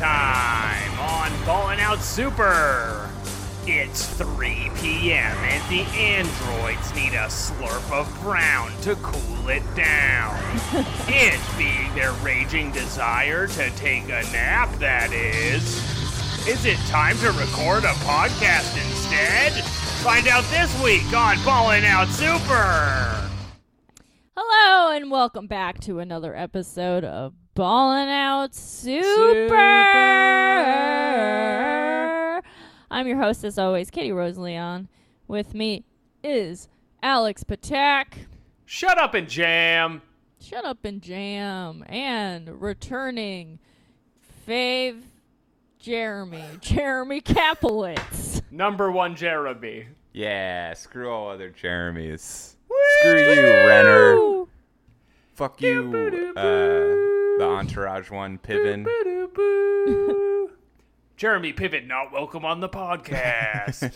Time on Ballin' Out Super. It's 3 p.m. and the androids need a slurp of brown to cool it down. it being their raging desire to take a nap, that is. Is it time to record a podcast instead? Find out this week on Ballin' Out Super. Hello and welcome back to another episode of Ballin' Out Super. I'm your host, as always, Katie Rose Leon. With me is Alex Patak. Shut up and jam. Shut up and jam. And returning, Fave Jeremy. Jeremy Kaplowitz. Number one Jeremy. Yeah, screw all other Jeremys. Screw you, Renner. Fuck you, uh, the Entourage one, Piven. Jeremy Piven not welcome on the podcast.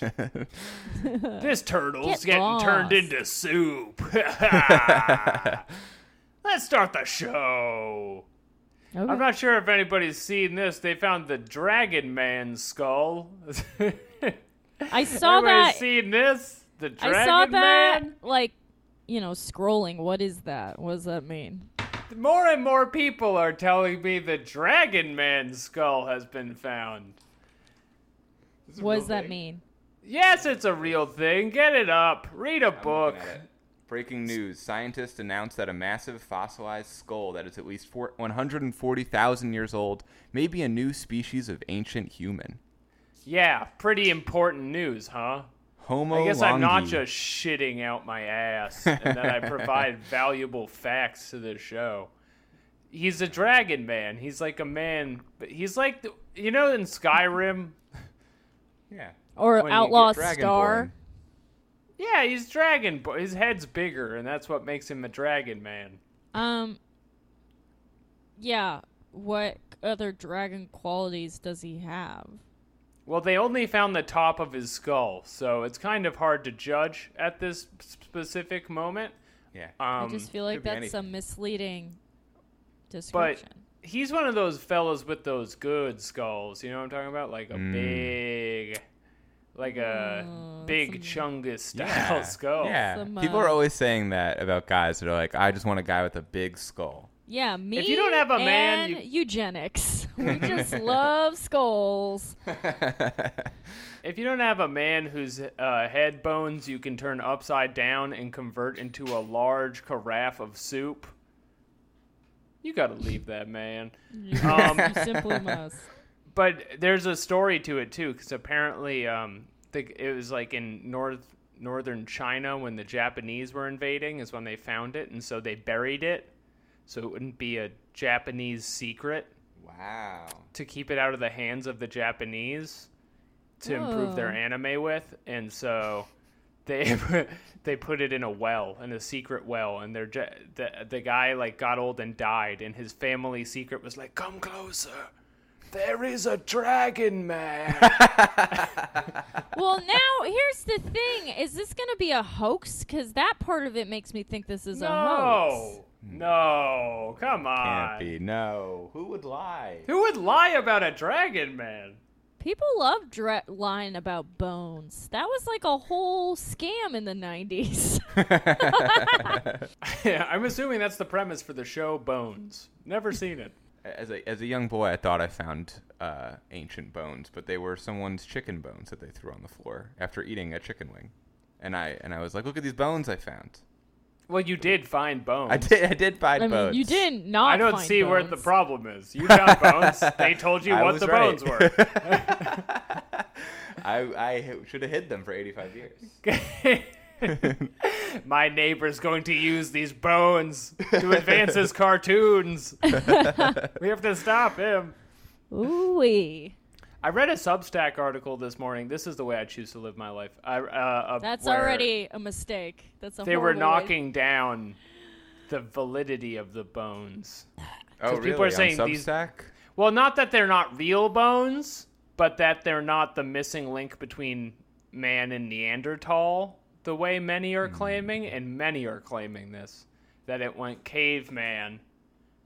this turtle's Get getting lost. turned into soup. Let's start the show. Okay. I'm not sure if anybody's seen this. They found the Dragon Man skull. I saw Everybody's that. seen this? The Dragon I saw that, Man? like, you know, scrolling. What is that? What does that mean? More and more people are telling me the Dragon Man skull has been found. What real does that thing. mean? Yes, it's a real thing. Get it up. Read a I'm book. looking. Breaking news: Scientists announced that a massive fossilized skull that is at least 140,000 years old may be a new species of ancient human. Yeah, pretty important news, huh? Homo I guess I'm not just shitting out my ass and that I provide valuable facts to the show. He's a dragon man. He's like a man, but he's like the, you know in Skyrim. Yeah. Or Outlaw Star? Dragonborn. Yeah, he's dragon. But his head's bigger, and that's what makes him a dragon man. Um. Yeah. What other dragon qualities does he have? Well, they only found the top of his skull, so it's kind of hard to judge at this specific moment. Yeah. Um, I just feel like that's anything. a misleading but he's one of those fellas with those good skulls. You know what I'm talking about? Like a Mm. big, like a Mm, big some- Chungus style Yeah. skull. Yeah. Some, People uh, are always saying that about guys that are like, I just want a guy with a big skull. Yeah, me. you don't have a man, and you- eugenics. We just love skulls. If you don't have a man whose uh, head bones you can turn upside down and convert into a large carafe of soup, you gotta leave that man. You, Um, you simply must. But there's a story to it too, because apparently, um, the, it was like in north northern China when the Japanese were invading is when they found it, and so they buried it, so it wouldn't be a Japanese secret wow. to keep it out of the hands of the Japanese to improve their oh. anime with, and so they they put it in a well, in a secret well, and their ja- the the guy like got old and died, and his family secret was like, "Come closer, there is a dragon man." Well, now here's the thing: is this going to be a hoax? Because that part of it makes me think this is a hoax. No, no, come on. Can't be. No. Who would lie? Who would lie about a dragon man? People love dra- lying about bones. That was like a whole scam in the '90s. Yeah, I'm assuming that's the premise for the show Bones. Never seen it. As a as a young boy, I thought I found uh, ancient bones, but they were someone's chicken bones that they threw on the floor after eating a chicken wing, and I and I was like, "Look at these bones I found." Well, you did find bones. I did I did find I mean, bones. you didn't not. I don't find see where the problem is. You found bones. They told you I what the right. bones were. I I should have hid them for 85 years. My neighbor's going to use these bones to advance his cartoons. we have to stop him. Ooh wee. I read a Substack article this morning. This is the way I choose to live my life. I, uh, uh, That's already a mistake. That's a They were horrible way- knocking down the validity of the bones. Oh, people really? are saying On these- Substack? Well, not that they're not real bones, but that they're not the missing link between man and Neanderthal, the way many are claiming, and many are claiming this that it went caveman,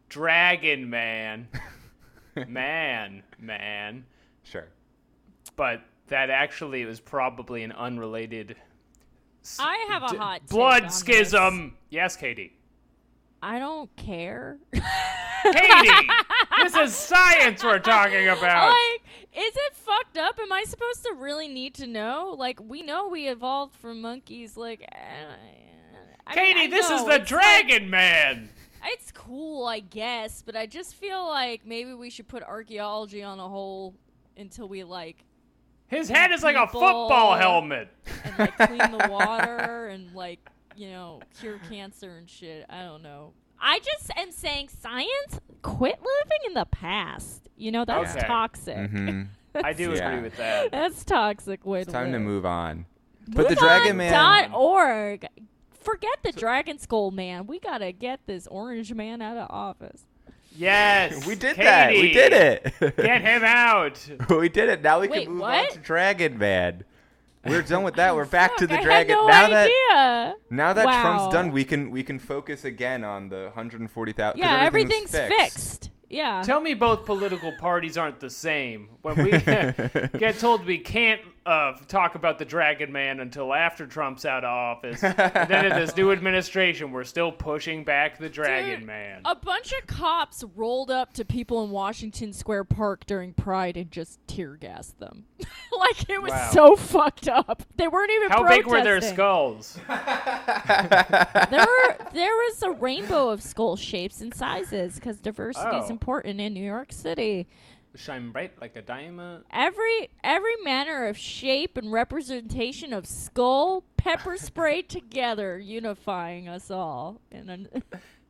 dragon man, man, man, Sure. but that actually was probably an unrelated s- I have a d- hot take blood on schism. Yes, Katie. I don't care. Katie, this is science we're talking about. like, is it fucked up? Am I supposed to really need to know? Like, we know we evolved from monkeys. Like, uh, I mean, Katie, I this is the it's Dragon Man. It's cool, I guess, but I just feel like maybe we should put archaeology on a hold until we like His head is like a football helmet. and like clean the water and like you know cure cancer and shit. I don't know. I just am saying science. Quit living in the past. You know that's Okay. toxic. hmm I do Yeah. agree with that. That's toxic way It's to time to move on. But the Move Dragon on Man. Dot org. Forget the Dragon Skull man. We gotta get this orange man out of office. Yes, We did Katie, that. We did it. Get him out. we did it. Now we Wait, can move what? on to Dragon Man. We're done with that. We're back to Fuck, the I dragon. Had no now that now that Wow. Trump's done, we can we can focus again on the 140,000. Yeah, everything's everything's fixed. Yeah. Tell me both political parties aren't the same. When we get told we can't uh, talk about the Dragon Man until after Trump's out of office, and then in this new administration, we're still pushing back the Dragon Dude, Man. A bunch of cops rolled up to people in Washington Square Park during Pride and just tear gassed them. like it was Wow. so fucked up. They weren't even How big were their skulls? There were there was a rainbow of skull shapes and sizes because diversity is Oh. important in New York City. Shine bright like a diamond. Every every manner of shape and representation of skull pepper sprayed together, unifying us all. In an,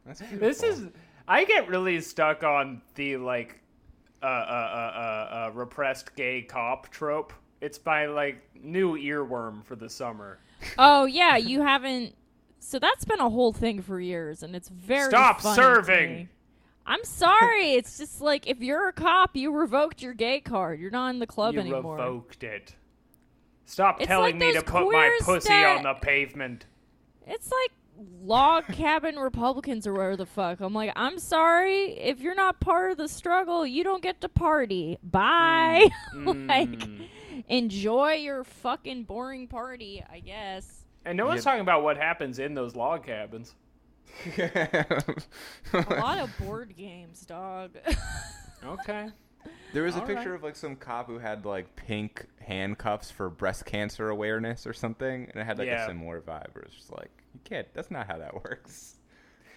This is. I get really stuck on the like, uh, uh, uh, uh, uh, repressed gay cop trope. It's my like new earworm for the summer. oh yeah, you haven't. So that's been a whole thing for years, and it's very Stop funny to serving. Me. I'm sorry. it's just like if you're a cop, you revoked your gay card. You're not in the club anymore. you anymore. revoked it. Stop It's telling like me to put my pussy that- on the pavement. It's like log cabin Republicans or whatever the fuck. I'm like, I'm sorry. If you're not part of the struggle, you don't get to party. Bye. like, Mm. enjoy your fucking boring party, I guess. And no one's Yeah. talking about what happens in those log cabins. A lot of board games, dog. Okay. There was a All picture right. of like some cop who had like pink handcuffs for breast cancer awareness or something, and it had like Yeah. a similar vibe. Where it's just like, you can't. That's not how that works.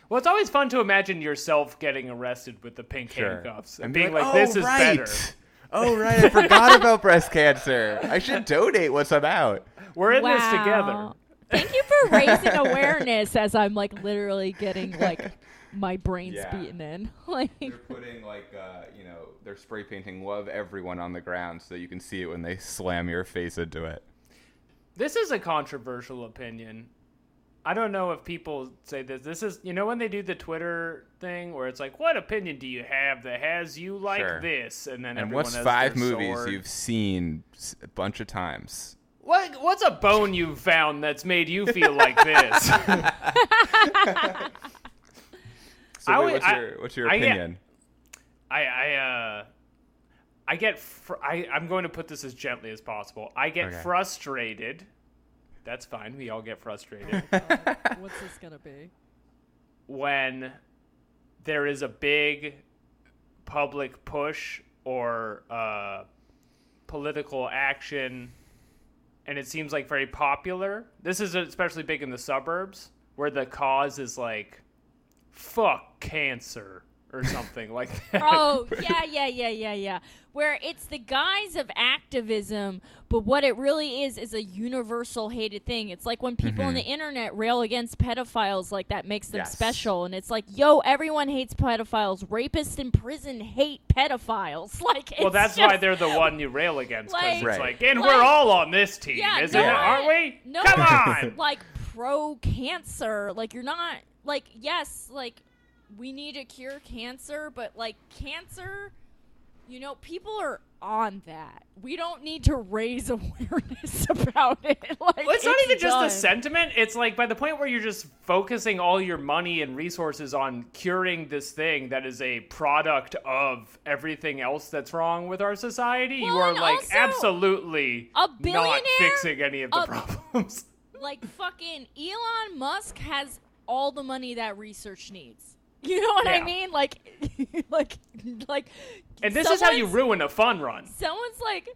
Well, it's always fun to imagine yourself getting arrested with the pink Sure. handcuffs and, And being be like, "Oh, "This is right. better." Oh right, I forgot about breast cancer. I should donate once I'm out. We're in wow. this together. Thank you for raising awareness as I'm like literally getting like my brains Yeah. beaten in. Like They're putting like uh, you know they're spray painting "Love Everyone" on the ground so you can see it when they slam your face into it. This is a controversial opinion. I don't know if people say this. This is, you know, when they do the Twitter thing where it's like, "What opinion do you have that has you like Sure. this?" And then And everyone what's has five their movies sword. you've seen a bunch of times? What What's a bone you've found that's made you feel like this? So I wait, would- what's I- your what's your I get- opinion? I I uh I get fr- I I'm going to put this as gently as possible. I get Okay. frustrated. That's fine. We all get frustrated what's this gonna be? when there is a big public push or uh, political action and it seems like very popular. This is especially big in the suburbs where the cause is like fuck cancer or something like that. Oh, yeah, yeah, yeah, yeah, yeah. Where it's the guise of activism, but what it really is is a universal hated thing. It's like when people on mm-hmm. the internet rail against pedophiles, like that makes them Yes. special. And it's like, yo, everyone hates pedophiles. Rapists in prison hate pedophiles. Like, Well, that's why they're the one you rail against. 'cause Like- it's Right. like, and like- we're all on this team, Yeah, isn't no it? Aren't we? no Come on. like pro cancer. Like you're not like yes, like we need to cure cancer, but like cancer, you know, people are on that. We don't need to raise awareness about it. Like Well, it's not even just the sentiment. It's like by the point where you're just focusing all your money and resources on curing this thing that is a product of everything else that's wrong with our society, you are like absolutely a not billionaire- fixing any of the a- problems. like fucking Elon Musk has all the money that research needs. You know what I mean? Like, like, like. And this is how you ruin a fun run. someone's like,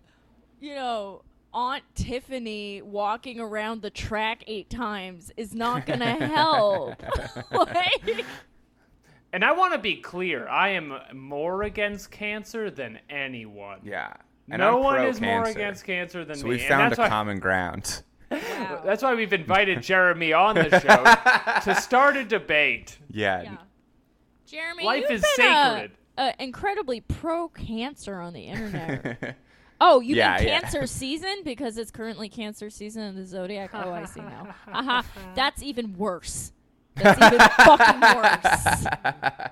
you know, Aunt Tiffany walking around the track eight times is not gonna help. like, And I want to be clear, I am more against cancer than anyone. Yeah. And no I'm one is more against cancer than So me. we and found that's a why, common ground. wow. That's why we've invited Jeremy on the show to start a debate. Yeah. yeah. Jeremy, Life you've is been, uh, sacred. uh, incredibly pro cancer on the internet. Oh, you Yeah, mean yeah. cancer season because it's currently cancer season in the zodiac? Oh, I see now. Haha, that's even worse. That's even fucking worse.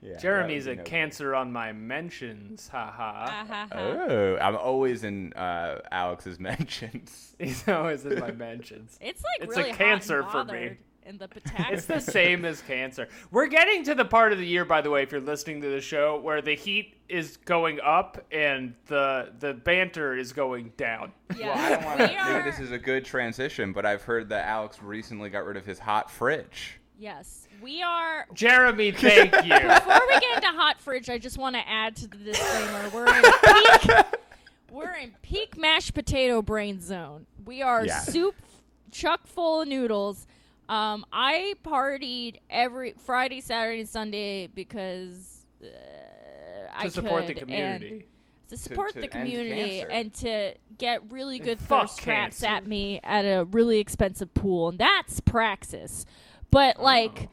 Yeah, Jeremy's a no good. cancer on my mentions. Haha. Ha, ha, ha. Oh, I'm always in uh, Alex's mentions. He's always in my mentions. It's like It's a really hot cancer and for me. Bothered In the Patagonia. It's the same as cancer. We're getting to the part of the year, by the way, if you're listening to the show, where the heat is going up and the the banter is going down. Yeah. Well, I don't want to. We are- this is a good transition, but I've heard that Alex recently got rid of his hot fridge. Yes, we are. Jeremy, thank you. Before we get into hot fridge, I just want to add to the disclaimer: we're in peak. we're in peak mashed potato brain zone. We are Yeah. soup, chuck full of noodles. Um, I partied every Friday, Saturday, and Sunday because uh, I to support the community. to support to the community and to get really good fuck thirst traps at me at a really expensive pool, and that's praxis. But like,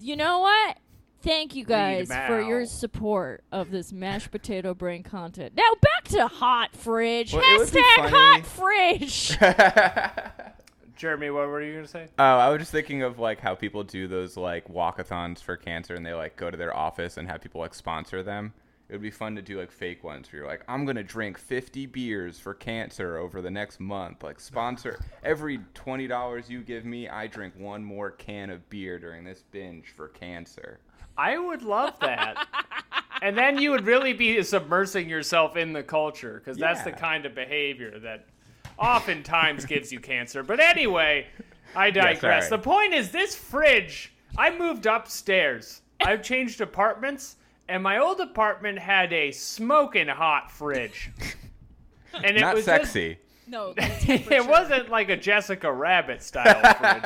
you know what? Thank you guys for your support of this mashed potato brain content. Now back to hot fridge. Well, it would be Hashtag hot fridge. Jeremy, what were you gonna say? Oh, I was just thinking of like how people do those like walkathons for cancer, and they like go to their office and have people like sponsor them. It would be fun to do like fake ones where you're like, I'm gonna drink 50 beers for cancer over the next month. Like sponsor every twenty dollars you give me, I drink one more can of beer during this binge for cancer. I would love that. and then you would really be submersing yourself in the culture because that's the kind of behavior that oftentimes gives you cancer. But anyway, I digress. sorry. the point is, this fridge, I moved upstairs. I've changed apartments, and my old apartment had a smoking hot fridge. And it Not was just- sexy. no, it wasn't like a Jessica Rabbit style fridge.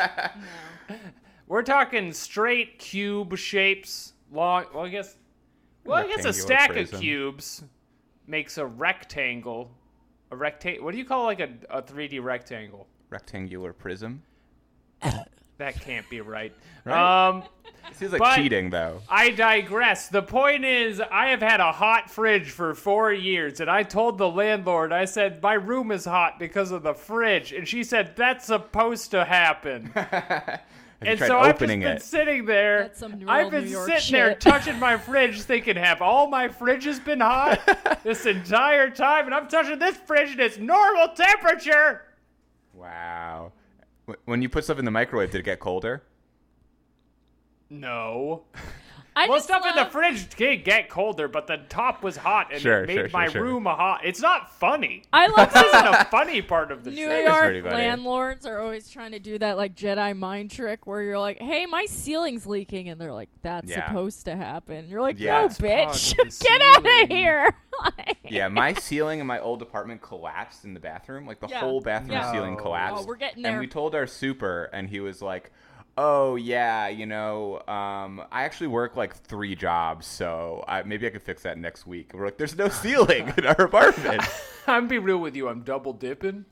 No. We're talking straight cube shapes. Long. Well, I guess. Well, I guess a stack prism. of cubes makes a rectangle. A rectangle. What do you call like a a 3D rectangle? Rectangular prism. That can't be right. Right? Um, It seems like But- cheating though. I digress. The point is, I have had a hot fridge for four years, and I told the landlord, I said, my room is hot because of the fridge. And she said, that's supposed to happen. Have you and tried so I've just been it? sitting there. That's some real I've been New York sitting there touching my fridge, thinking, have all my fridges been hot this entire time? And I'm touching this fridge and it's normal temperature. Wow. When you put stuff in the microwave, did it get colder? No. I Well, just stuff in the fridge did get colder, but the top was hot and Sure, it made sure, sure, my sure. room a hot. It's not funny. I love This isn't a funny part of the New show. York landlords are always trying to do that like Jedi mind trick where you're like, "Hey, my ceiling's leaking," and they're like, "That's Yeah. supposed to happen." You're like, Yeah. "No, bitch, part of the get out of here!" Like- Yeah, my ceiling in my old apartment collapsed in the bathroom. Like the Yeah. whole bathroom Yeah. ceiling oh, collapsed. Oh, we're getting there. And we told our super, and he was like, oh yeah, you know, um, I actually work like three jobs, so I, maybe I could fix that next week. We're like, there's no ceiling in our apartment. I'm be real with you. I'm double dipping.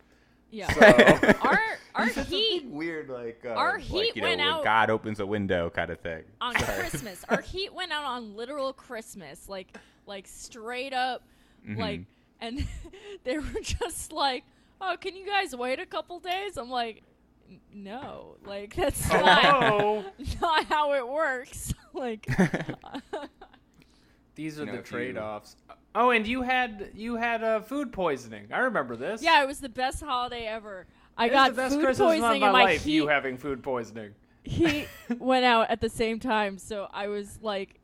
Yeah. So our our heat Weird, like uh, Our like, heat you know, went when out- God opens a window, kind of thing. on Christmas. Our heat went out on literal Christmas, like like straight up, Mm-hmm. like, and they were just like, "Oh, can you guys wait a couple days?" I'm like, "N- "No, like that's not, not how it works." like, These are You know, the trade-offs. Oh, and you had you had uh, food poisoning. I remember this. yeah, it was the best holiday ever. I It's got the best food Christmas poisoning of and my my life. heat, You having food poisoning. He went out at the same time, so I was like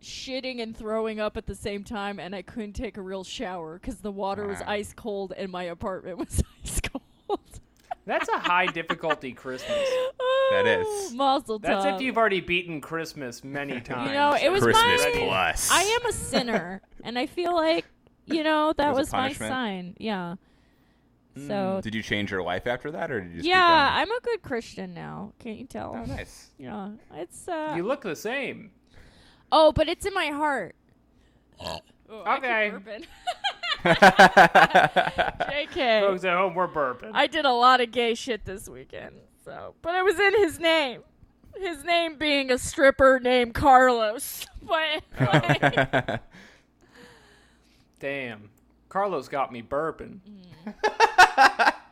shitting and throwing up at the same time, and I couldn't take a real shower because the water was ice cold and my apartment was ice cold. That's a high difficulty Christmas. That is. Oh, Mazel That's tov. if you've already beaten Christmas many times. You know, it was Christmas my. plus. I am a sinner, and I feel like you know that It was was, my sign. Yeah. So Did you change your life after that, or did you just yeah. I'm a good Christian now. Can't you tell? Oh, nice. Yeah, it's uh. you look the same. oh, but it's in my heart. Oh, I keep Okay. JK. Folks at home, we're burping. I did a lot of gay shit this weekend. So, but it was in his name. His name being a stripper named Carlos. But like, Damn. Carlos got me burping. Mm.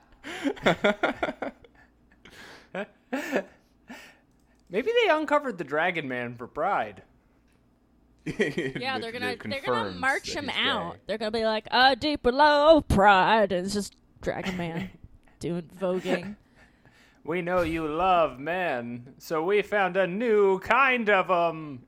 Maybe they uncovered the Dragon Man for Pride. yeah, they're gonna they're gonna march him out. gay. They're gonna be like, "A deeper love, pride," and it's just Dragon Man doing voguing. We know you love men, so we found a new kind of um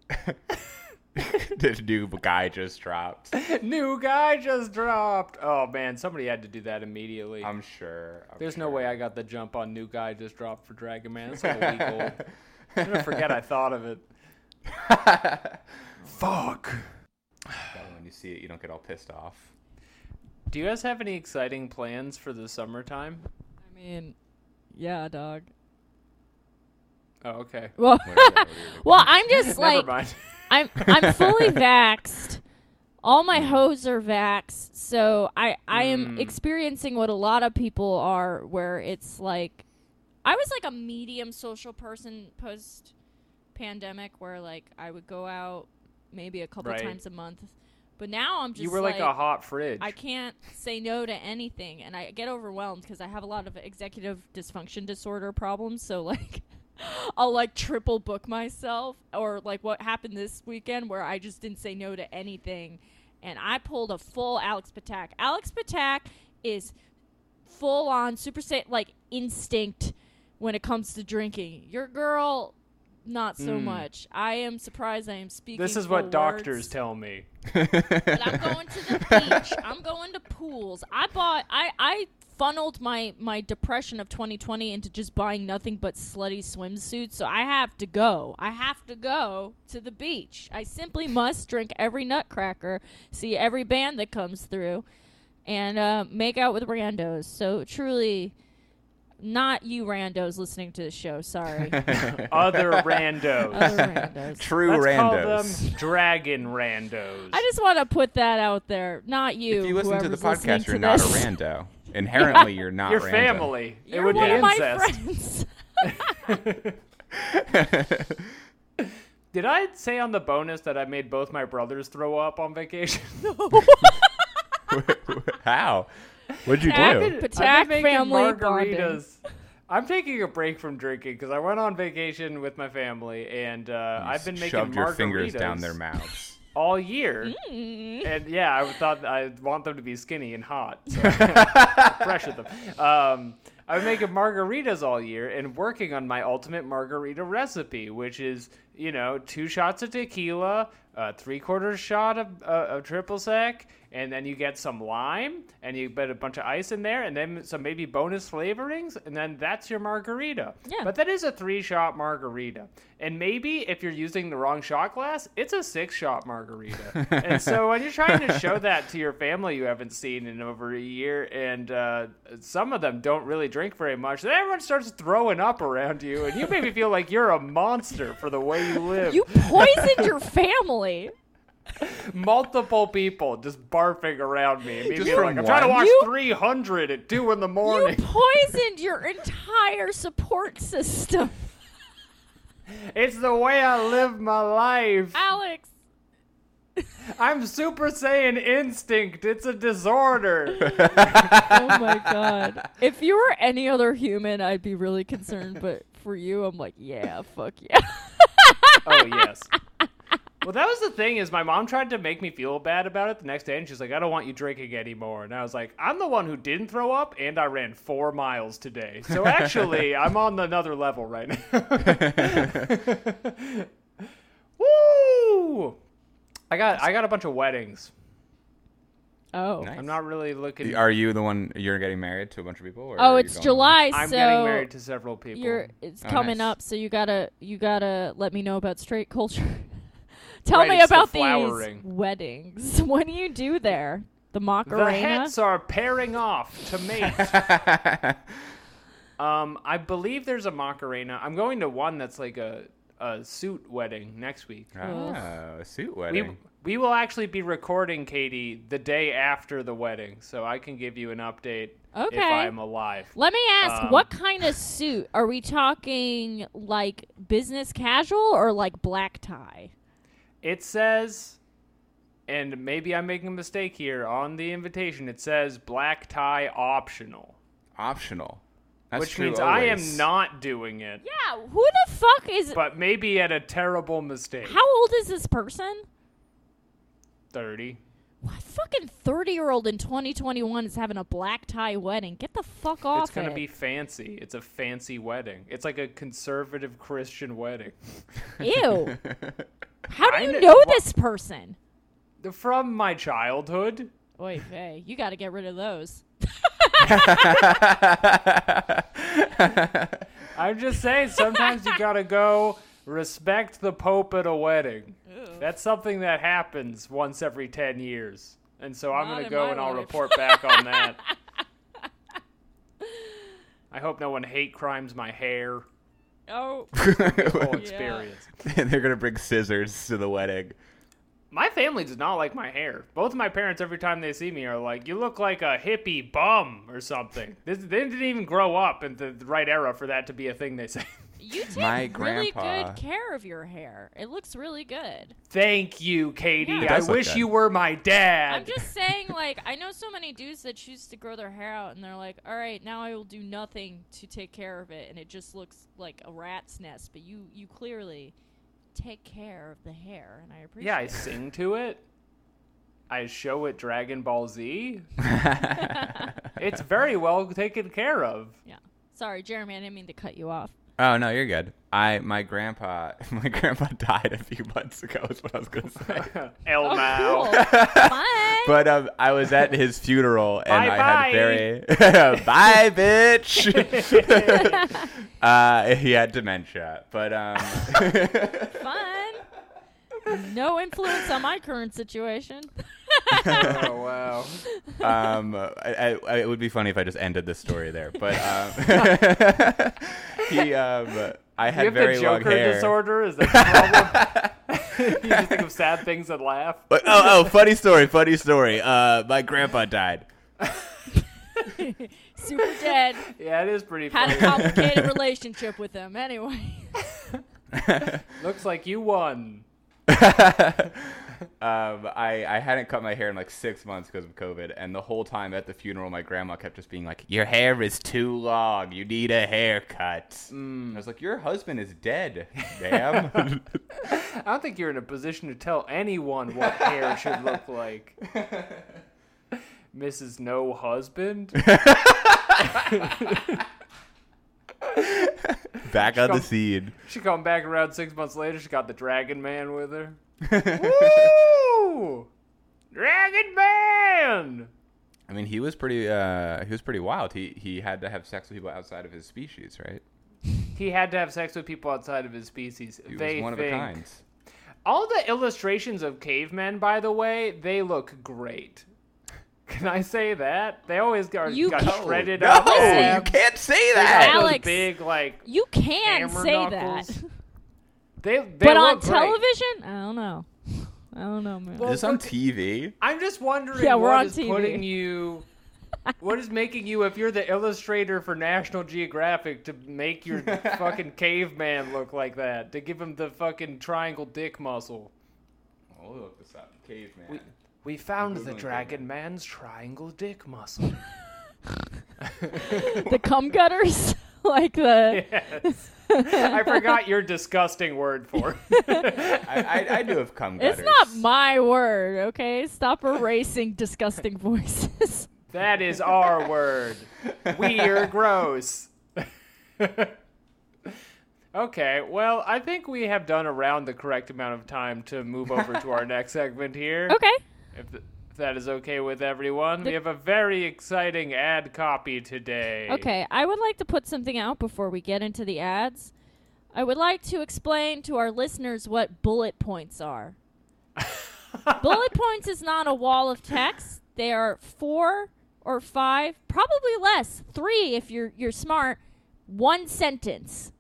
the new guy just dropped. new guy just dropped. Oh man, somebody had to do that immediately. I'm sure. I'm There's no way I got the jump on new guy just dropped for Dragon Man. It's like a week old. I'm gonna forget I thought of it. Fuck. When you see it, you don't get all pissed off. Do you guys have any exciting plans for the summertime? I mean, yeah, dog. Oh, okay. Well, What is that? What are you- well, I'm just Never like mind. I'm I'm fully vaxxed. All my hoes are vaxxed, so I I am Mm. experiencing what a lot of people are, where it's like I was like a medium social person post pandemic, where like I would go out maybe a couple Right. times a month, but now I'm just you were like, a hot fridge. I can't say no to anything, and I get overwhelmed because I have a lot of executive dysfunction disorder problems. So like, I'll like triple book myself, or like what happened this weekend where I just didn't say no to anything, and I pulled a full Alex Patak. Alex Patak is full on super sa- like instinct when it comes to drinking. Your girl. Not so Mm. much. I am surprised I am speaking. this is full what doctors words. tell me. But I'm going to the beach. I'm going to pools. I bought. I I funneled my my depression of 2020 into just buying nothing but slutty swimsuits. So I have to go. I have to go to the beach. I simply must drink every nutcracker, see every band that comes through, and uh, make out with randos. So truly. Not you randos listening to the show, sorry. Other randos. Other randos. True Let's call them dragon randos. I just want to put that out there. Not you. if you listen to the podcast, you're not this. a rando. Inherently, you're not Your rando. family. it You're would one be of my incest. friends. Did I say on the bonus that I made both my brothers throw up on vacation? How? What'd you I've do? I've Patak been making family bonding. margaritas. I'm taking a break from drinking because I went on vacation with my family and uh, I've been making shoved your margaritas fingers down their mouths. all year. Mm. And yeah, I thought I want them to be skinny and hot, so pressure them. Um, I've been making margaritas all year and working on my ultimate margarita recipe, which is you know, two shots of tequila, a three quarters shot of, uh, of triple sec, and then you get some lime, and you put a bunch of ice in there, and then some maybe bonus flavorings, and then that's your margarita. Yeah. But that is a three shot margarita. And maybe if you're using the wrong shot glass, it's a six shot margarita. and so when you're trying to show that to your family you haven't seen in over a year, and uh, some of them don't really drink very much, then everyone starts throwing up around you, and you maybe feel like you're a monster for the way you live. You poisoned your family. Multiple people just barfing around me. Me Just like, I'm trying to watch You- 300 at 2 in the morning. You poisoned your entire support system, It's the way I live my life. Alex. I'm Super Saiyan Instinct. It's a disorder. Oh my god. If you were any other human, I'd be really concerned. But for you, I'm like, yeah, fuck yeah. oh yes. Well, that was the thing is my mom tried to make me feel bad about it the next day, and she's like, "I don't want you drinking anymore." And I was like, "I'm the one who didn't throw up, and I ran four miles today, so actually, I'm on another level right now." Woo! I got I got a bunch of weddings. Oh. Nice. I'm not really looking. Are you the one you're getting married to a bunch of people? Or Oh, are you it's going- July, I'm getting married to several people. you're it's Oh, coming nice. up, so you gotta you gotta let me know about straight culture. Tell Right, me it's the about these weddings. What do you do there? The the Macarena? hets are pairing off to mate. Um, I believe there's a Macarena. I'm going to one that's like a, a suit wedding next week. Oh, a suit wedding. we will actually be recording, Katie, the day after the wedding, so I can give you an update if Okay. I'm alive. Let me ask, Um, what kind of suit? Are we talking like business casual or like black tie? It says, and maybe I'm making a mistake here on the invitation, it says black tie optional, Optional. That's which true means I am not doing it, Yeah, who the fuck is but maybe at a terrible mistake. How old is this person? 30. What fucking 30 year old in 2021 is having a black tie wedding? Get the fuck off It's gonna it. be fancy. It's a fancy wedding. It's like a conservative Christian wedding. Ew. How do you kn- know this person? From my childhood. Oy vey, you gotta get rid of those. I'm just saying, sometimes you gotta go respect the Pope at a wedding. That's something that happens once every 10 years. And so I'm gonna go my and I'll report back on that. I hope no one hate crimes my hair. Oh. Whole experience. They're gonna bring scissors to the wedding. My family does not like my hair. Both of my parents, every time they see me, are like, "You look like a hippie bum or something." This, they didn't even grow up in the right era for that to be a thing. They say. You take My really grandpa- good care of your hair. It looks really good. Thank you, Katie. Yeah. It I does look wish good. you were my dad. I'm just saying, like, I know so many dudes that choose to grow their hair out, and they're like, "All right, now I will do nothing to take care of it," and it just looks like a rat's nest. But you, you clearly take care of the hair, and I appreciate. It. Yeah, I it. sing to it. I show it Dragon Ball Z. It's very well taken care of. Yeah. Sorry, Jeremy, I didn't mean to cut you off. Oh no, you're good. I my grandpa my grandpa died a few months ago. Is what I was gonna say. El Oh, Mao. cool. Fun. But um, I was at his funeral and I Bye-bye. had very bye, bitch. uh, he had dementia, but um, Fun. No influence on my current situation. Oh wow. um, I, I, it would be funny if I just ended the story there. But um, he um, I had You have very the long hair. disorder? Is that the problem? you just think of sad things and laugh. But- oh, oh, funny story, funny story. Uh, my grandpa died. Super dead. Yeah, it is pretty funny. Had a complicated relationship with him. Anyway. Looks like you won. Um, I, I hadn't cut my hair in like six months because of COVID, and the whole time at the funeral, my grandma kept just being like, "Your hair is too long. You need a haircut." Mm. I was like, "Your husband is dead, ma'am." I don't think you're in a position to tell anyone what hair should look like. Mrs. No Husband? Back on the scene. She come back around six months later. She got the Dragon Man with her. Woo! Dragon Man. I mean, he was pretty. Uh, he was pretty wild. He he had to have sex with people outside of his species, right? He had to have sex with people outside of his species. He they was one think. of a kind. All the illustrations of cavemen, by the way, they look great. Can I say that? They always got, You got can't- shredded no, up. you can't say that. Alex. big like You can hammer say knuckles. that. They. they But on look great. television, I don't know. I don't know, man. Well, Is this on TV? I'm just wondering Yeah, we're what on is TV. putting you. What is making you, if you're the illustrator for National Geographic, to make your fucking caveman look like that? To give him the fucking triangle dick muscle? I'll look this up. Caveman. We, we found the Googling Dragon Man's triangle dick muscle. the cum gutters, like the. yes. I forgot your disgusting word for it. I, I, I do have cum gutters. It's not my word, okay? Stop erasing disgusting voices. That is our word. We're gross. okay, well, I think we have done around the correct amount of time to move over to our next segment here. Okay. If, th- if that is okay with everyone. The- we have a very exciting ad copy today. Okay, I would like to put something out before we get into the ads. I would like to explain to our listeners what bullet points are. bullet points is not a wall of text. They are four or five, probably less, three if you're you're smart. One sentence.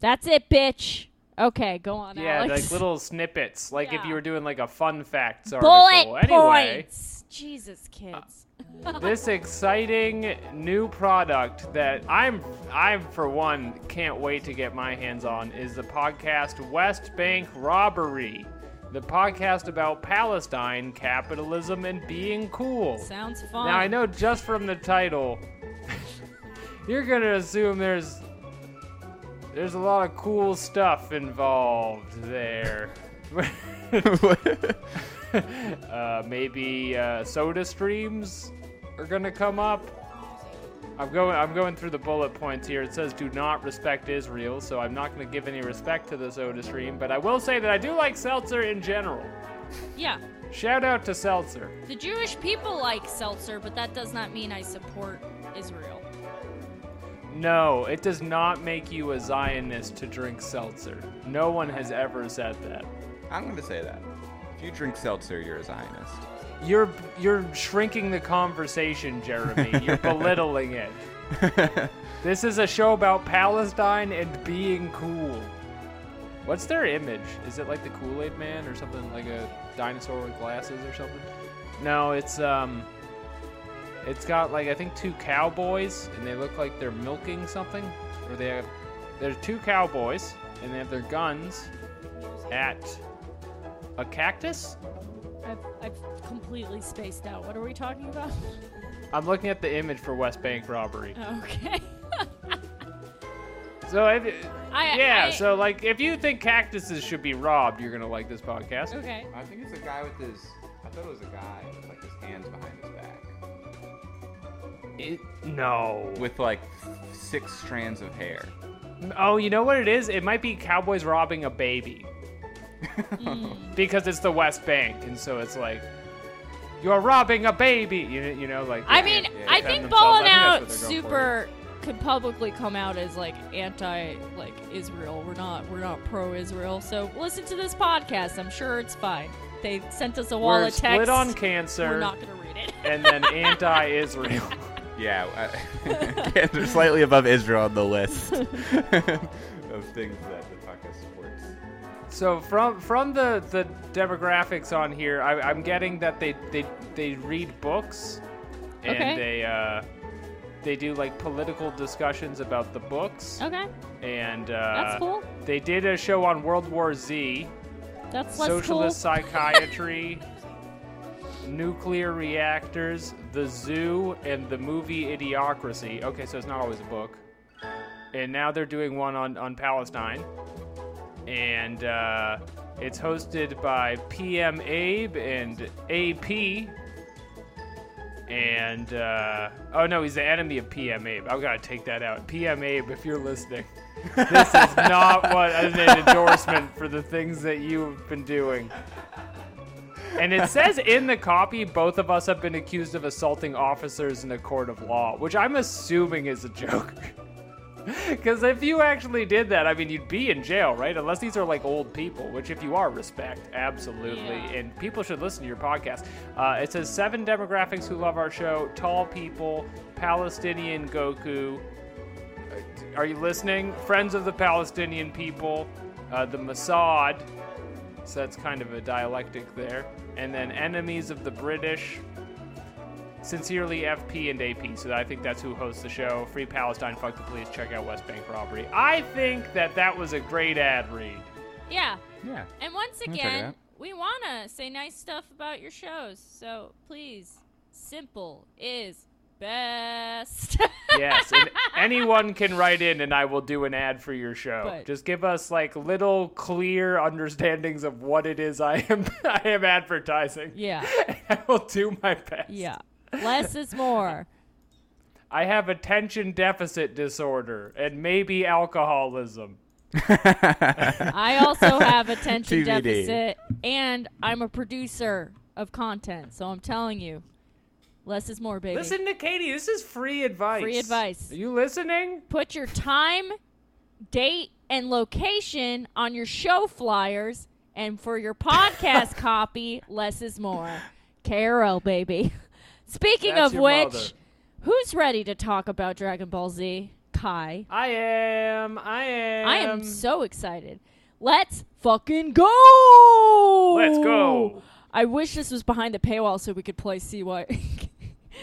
That's it, bitch. Okay, go on, Yeah, Alex. like little snippets, like if you were doing like a fun facts bullet article. Anyway, points. Jesus, kids. this exciting new product that I'm I'm for one can't wait to get my hands on is the podcast West Bank Robbery. The podcast about Palestine, capitalism, and being cool. Sounds fun. Now I know just from the title, you're gonna assume there's there's a lot of cool stuff involved there. uh, maybe uh, soda streams are gonna come up. I'm going. I'm going through the bullet points here. It says do not respect Israel, so I'm not going to give any respect to the soda stream. But I will say that I do like seltzer in general. yeah. Shout out to seltzer. The Jewish people like seltzer, but that does not mean I support Israel. No, it does not make you a Zionist to drink seltzer. No one has ever said that. I'm going to say that. If you drink seltzer, you're a Zionist. You're you're shrinking the conversation, Jeremy. You're belittling it. This is a show about Palestine and being cool. What's their image? Is it like the Kool-Aid Man or something like a dinosaur with glasses or something? No, it's um it's got like I think two cowboys and they look like they're milking something or they have there's two cowboys and they have their guns at a cactus? I've, I've completely spaced out. What are we talking about? I'm looking at the image for West Bank robbery. Okay. So if, I, yeah, I- so like if you think cactuses should be robbed, you're gonna like this podcast. Okay. I think it's a guy with his. I thought it was a guy with like his hands behind his back. It, no. With like six strands of hair. Oh, you know what it is? It might be cowboys robbing a baby. Mm. because it's the West Bank, and so it's like you're robbing a baby. You, you know, like I mean, can't I think themselves. Ballin' I Out think that's what they're going for. super could publicly come out as like anti like Israel. We're not we're not pro Israel. So listen to this podcast. I'm sure it's fine. They sent us a wall We're of text. split on cancer, We're not gonna read it. and then anti-Israel. Yeah, I, they're slightly above Israel on the list of things that the podcast supports. So from from the the demographics on here, I, I'm getting that they they they read books, and Okay. they uh, they do like political discussions about the books, okay, and uh, that's cool. They did a show on World War Z, That's socialist cool. psychiatry, nuclear reactors, the zoo, and the movie Idiocracy. Okay, so it's not always a book. And now they're doing one on, on Palestine. And uh, it's hosted by PM Abe and AP. And, uh, oh no, he's the enemy of PM Abe. I've got to take that out. PM Abe, if you're listening. This is not what an endorsement for the things that you've been doing. And it says in the copy, both of us have been accused of assaulting officers in a court of law, which I'm assuming is a joke. Because if you actually did that, I mean, you'd be in jail, right? Unless these are like old people, which, if you are, respect, absolutely. Yeah. And people should listen to your podcast. Uh, it says seven demographics who love our show tall people, Palestinian Goku. Uh, Are you listening? Friends of the Palestinian people, uh, the Mossad. So that's kind of a dialectic there. And then enemies of the British, Sincerely FP and AP, so I think that's who hosts the show. Free Palestine, fuck the police, check out West Bank robbery. I think that that was a great ad read. Yeah. Yeah. And once I'll check it again, we want to say nice stuff about your shows. So please, simple is best. Yes, and anyone can write in and I will do an ad for your show. But- Just give us like little clear understandings of what it is I am I am advertising. yeah. I will do my best. Yeah. Less is more. I have attention deficit disorder and maybe alcoholism. I also have attention TBD. deficit, and I'm a producer of content. So I'm telling you, less is more, baby. Listen to Katie, this is free advice. Free advice. Are you listening? Put your time, date, and location on your show flyers, and for your podcast copy, less is more. KRL, baby. Speaking That's of which, mother. who's ready to talk about Dragon Ball Z? Kai. I am. I am. I am so excited. Let's fucking go! Let's go. I wish this was behind the paywall so we could play CY.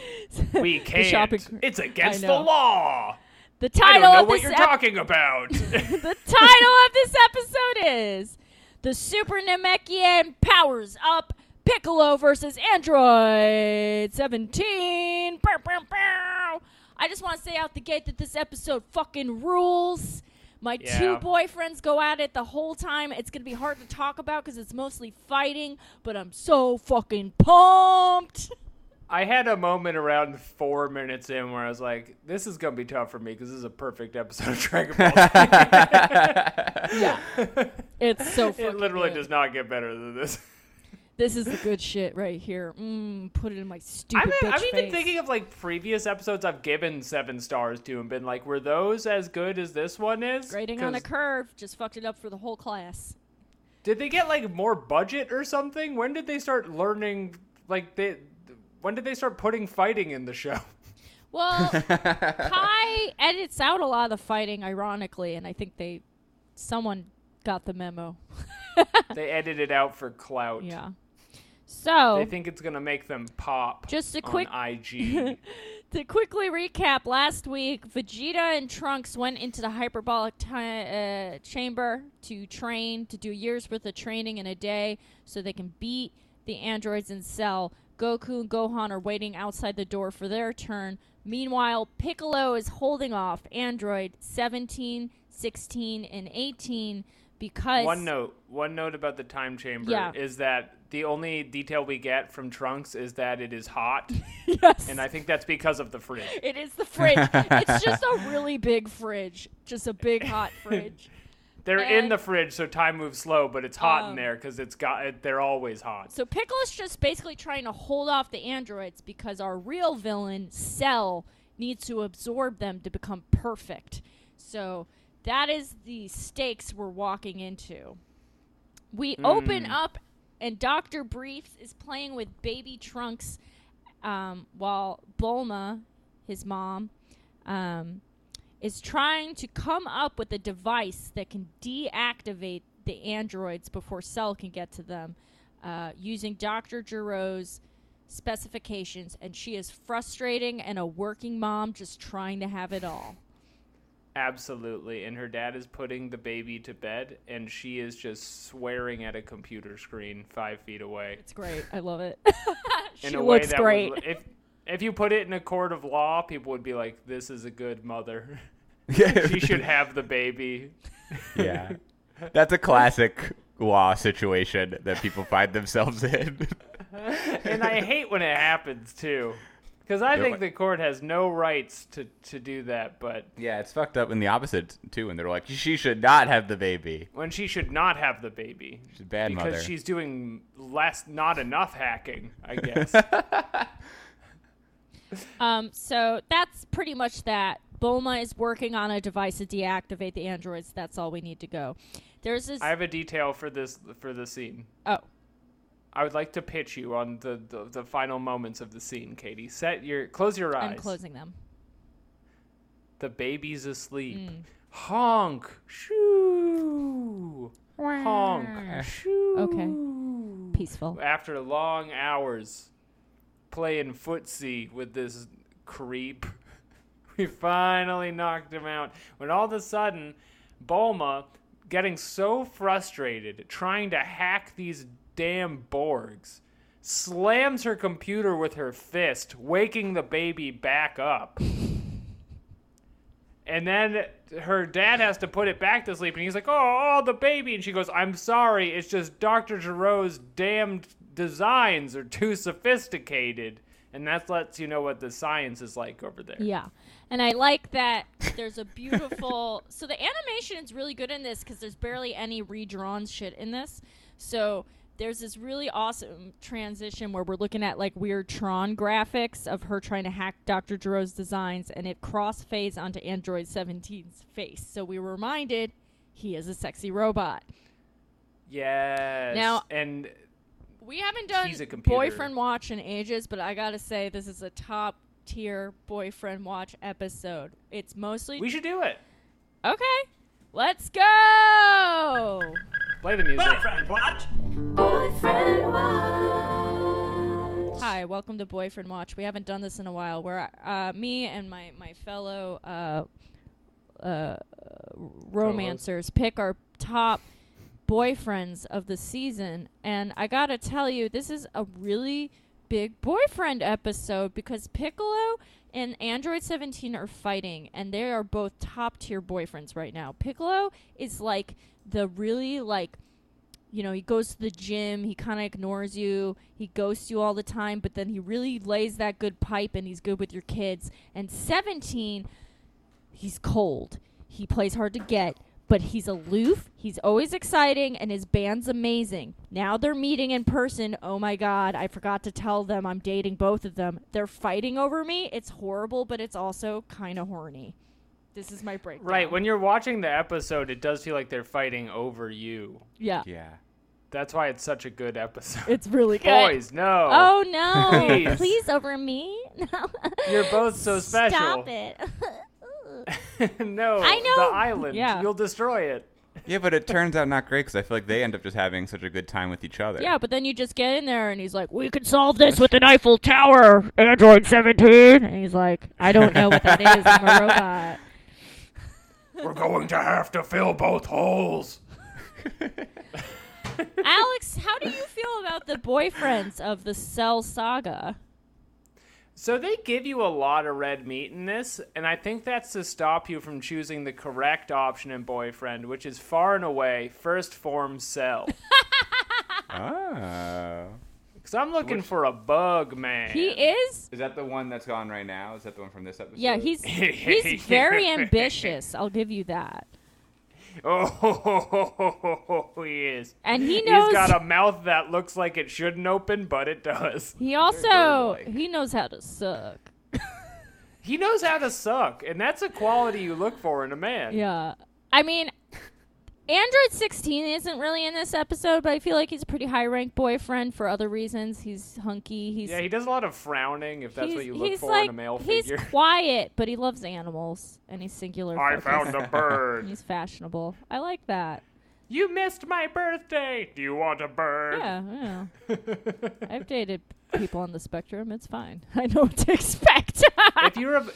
We can't. shopping- It's against the law. The I title don't know of what this you're ep- talking about. the title of this episode is The Super Namekian Powers Up Piccolo versus Android 17. Bow, bow, bow. I just want to say out the gate that this episode fucking rules. My Yeah. two boyfriends go at it the whole time. It's going to be hard to talk about because it's mostly fighting, but I'm so fucking pumped. I had a moment around four minutes in where I was like, "This is gonna be tough for me because this is a perfect episode of Dragon Ball." Yeah. It's so it literally good. does not get better than this. This is the good shit right here. Mm, put it in my I'm, stupid bitch I'm even thinking of like previous episodes I've given seven stars to and been like, "Were those as good as this one is?" Grading on a 'Cause curve just fucked it up for the whole class. Did they get like more budget or something? When did they start learning? Like they, when did they start putting fighting in the show? Well, Kai edits out a lot of the fighting, ironically, and I think they, someone got the memo. they edit it out for clout. Yeah. So They think it's gonna make them pop. Just a quick- IG. to quickly recap, last week Vegeta and Trunks went into the hyperbolic ti uh, chamber to train, to do years worth of training in a day, so they can beat the androids and Cell. Goku and Gohan are waiting outside the door for their turn. Meanwhile, Piccolo is holding off Android 17, 16, and 18 because One note. One note about the time chamber Yeah. is that the only detail we get from Trunks is that it is hot, yes, and I think that's because of the fridge. It is the fridge. it's just a really big fridge. Just a big hot fridge. They're in the fridge, so time moves slow, but it's hot in Um, there because it's got. They're always hot. So Piccolo's just basically trying to hold off the androids because our real villain, Cell, needs to absorb them to become perfect. So that is the stakes we're walking into. We open up, and Dr. Briefs is playing with baby Trunks um, while Bulma, his mom, um, is trying to come up with a device that can deactivate the androids before Cell can get to them uh, using Dr. Gero's specifications. And she is frustrating and a working mom just trying to have it all. Absolutely. And her dad is putting the baby to bed, and she is just swearing at a computer screen five feet away. It's great. I love it. she in a way looks great. Would, if if you put it in a court of law, people would be like, "This is a good mother. yeah. she should have the baby." yeah. That's a classic law situation that people find themselves in. And I hate when it happens too. Because I think the court has no rights to, to do that, but Yeah, it's fucked up in the opposite too, and they're like, she should not have the baby. when she should not have the baby. She's a bad because mother. she's doing less, not enough hacking, I guess. Um, so that's pretty much that. Bulma is working on a device to deactivate the androids. That's all we need to go. There's this. I have a detail for this for the scene. oh, I would like to pitch you on the, the, the final moments of the scene, Katie. Set your close your eyes. I'm closing them. The baby's asleep. Mm. Honk. Shoo. Honk. Shoo. Okay. Peaceful. After long hours playing footsie with this creep, we finally knocked him out. When all of a sudden, Bulma, getting so frustrated trying to hack these damn Borgs, slams her computer with her fist, waking the baby back up. And then her dad has to put it back to sleep, and he's like, "Oh, oh, the baby," and she goes, "I'm sorry, it's just Doctor Gero's damned designs are too sophisticated," and that lets you know what the science is like over there. Yeah. And I like that there's a beautiful. so the animation is really good in this because there's barely any redrawn shit in this. So there's this really awesome transition where we're looking at like weird Tron graphics of her trying to hack Dr. Gero's designs and it crossfades onto Android 17's face. So we were reminded he is a sexy robot. Yes. Now- and We haven't done boyfriend watch in ages, but I gotta say this is a top tier boyfriend watch episode. It's mostly we should do it. okay. Let's go. Play the music. Boyfriend Watch. Boyfriend Watch. Hi, welcome to Boyfriend Watch. We haven't done this in a while. Where uh, me and my my fellow uh, uh, romancers pick our top boyfriends of the season, and I gotta tell you, this is a really big boyfriend episode because Piccolo and Android 17 are fighting, and they are both top tier boyfriends right now. Piccolo is like the really like you know, he goes to the gym, he kind of ignores you, he ghosts you all the time, but then he really lays that good pipe and he's good with your kids. And 17, he's cold. He plays hard to get, but he's aloof, he's always exciting, and his band's amazing. Now they're meeting in person. Oh my god, I forgot to tell them I'm dating both of them. They're fighting over me. It's horrible, but it's also kind of horny. This is my breakdown. Right. When you're watching the episode, it does feel like they're fighting over you. yeah, Yeah. That's why it's such a good episode. it's really good. Boys, no. Oh no! Please. Please, over me. No. You're both so special. Stop it. no, I know. the island. Yeah. You'll destroy it. Yeah, but it turns out not great because I feel like they end up just having such a good time with each other. yeah, but then you just get in there and he's like, "We can solve this with an Eiffel Tower, Android 17." And he's like, "I don't know what that is. I'm a robot." We're going to have to fill both holes. Alex, how do you feel about the boyfriends of the Cell Saga? So they give you a lot of red meat in this, and I think that's to stop you from choosing the correct option in boyfriend, which is far and away first form cell. Oh. Because I'm looking for a bug man. He is. Is that the one that's gone right now? Is that the one from this episode? Yeah, he's he's very ambitious. I'll give you that. Oh, he is. And he knows He's got a mouth that looks like it shouldn't open, but it does. he also bird-like. he knows how to suck. He knows how to suck, and that's a quality you look for in a man. Yeah. I mean, Android 16 isn't really in this episode, but I feel like he's a pretty high ranked boyfriend for other reasons. He's hunky. He's Yeah, he does a lot of frowning, if that's what you look he's for like, in a male he's figure. quiet, but he loves animals and he's singular. I focused. found a bird. He's fashionable. I like that. You missed my birthday. Do you want a bird? Yeah, yeah. I've dated people on the spectrum. It's fine. I know what to expect. if you re-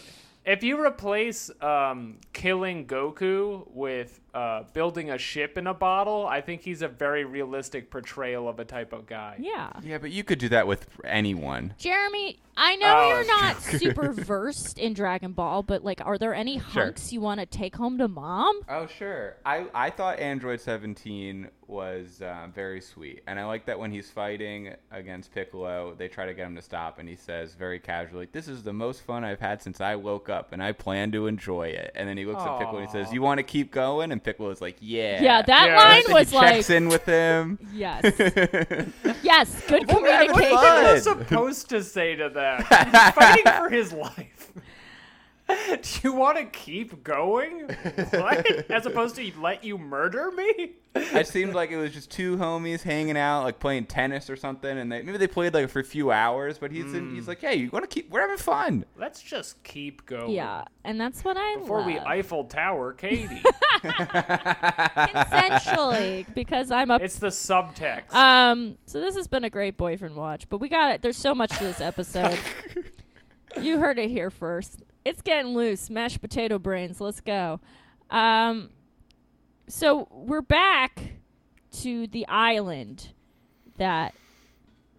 if you replace um, killing Goku with uh, building a ship in a bottle, I think he's a very realistic portrayal of a type of guy. Yeah. Yeah, but you could do that with anyone. Jeremy, I know Oh, you're not super versed in Dragon Ball, but like, are there any hunks you want to take home to mom? Oh sure. I I thought Android 17 was uh, very sweet, and I like that when he's fighting against Piccolo, they try to get him to stop, and he says very casually, "This is the most fun I've had since I woke up, and I plan to enjoy it." And then he looks at Piccolo and he says, "You want to keep going?" And Piccolo's like, "Yeah." Yeah, that Yeah. line So was he checks like, in with him. yes, yes, good We're communication. fun. What was supposed to say to that? He's fighting for his life. Do you want to keep going? What? As opposed to let you murder me? it seemed like it was just two homies hanging out, like playing tennis or something, and they maybe they played like for a few hours. But he's in, he's like, "Hey, you want to keep? We're having fun." Let's just keep going. Yeah, and that's what I Before love. we Eiffel Tower Katie. Consensually, because I'm a it's the subtext. Um, so this has been a great boyfriend watch, but we got it. There's so much to this episode. you heard it here first. It's getting loose. Mashed potato brains. Let's go. Um, so we're back to the island that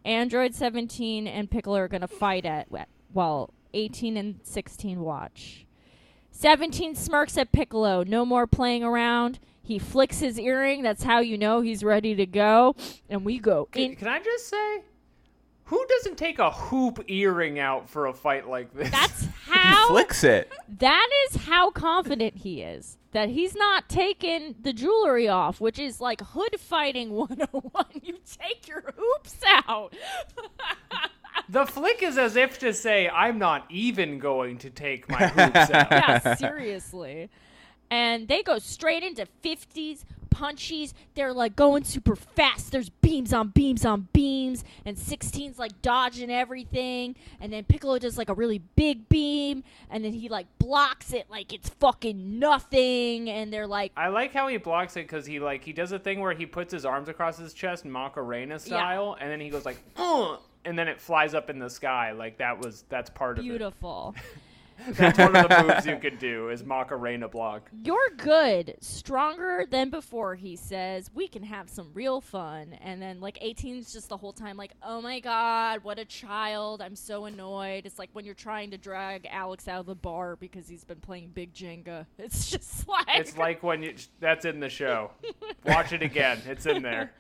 Android 17 and Piccolo are going to fight at wh- while 18 and 16 watch. 17 smirks at Piccolo. No more playing around. He flicks his earring. That's how you know he's ready to go. And we go can, in. can I just say, who doesn't take a hoop earring out for a fight like this? That's how He how. flicks it. That is how confident he is. That he's not taking the jewelry off, which is like hood fighting 101. You take your hoops out. the flick is as if to say, I'm not even going to take my hoops out. yeah, seriously. And they go straight into 50s punchies. They're like going super fast. There's beams on beams on beams. And 16's like dodging everything. And then Piccolo does like a really big beam. And then he like blocks it like it's fucking nothing. And they're like, I like how he blocks it because he like he does a thing where he puts his arms across his chest, Macarena style, and then he goes like, Ugh! and then it flies up in the sky. Like that was that's part of it beautiful. it. That's one of the moves you could do is Macarena block. You're good. Stronger than before, he says. We can have some real fun. And then, like, 18's just the whole time, like, oh my god, what a child. I'm so annoyed. It's like when you're trying to drag Alex out of the bar because he's been playing Big Jenga. It's just like. It's like when you that's in the show. Watch it again. It's in there.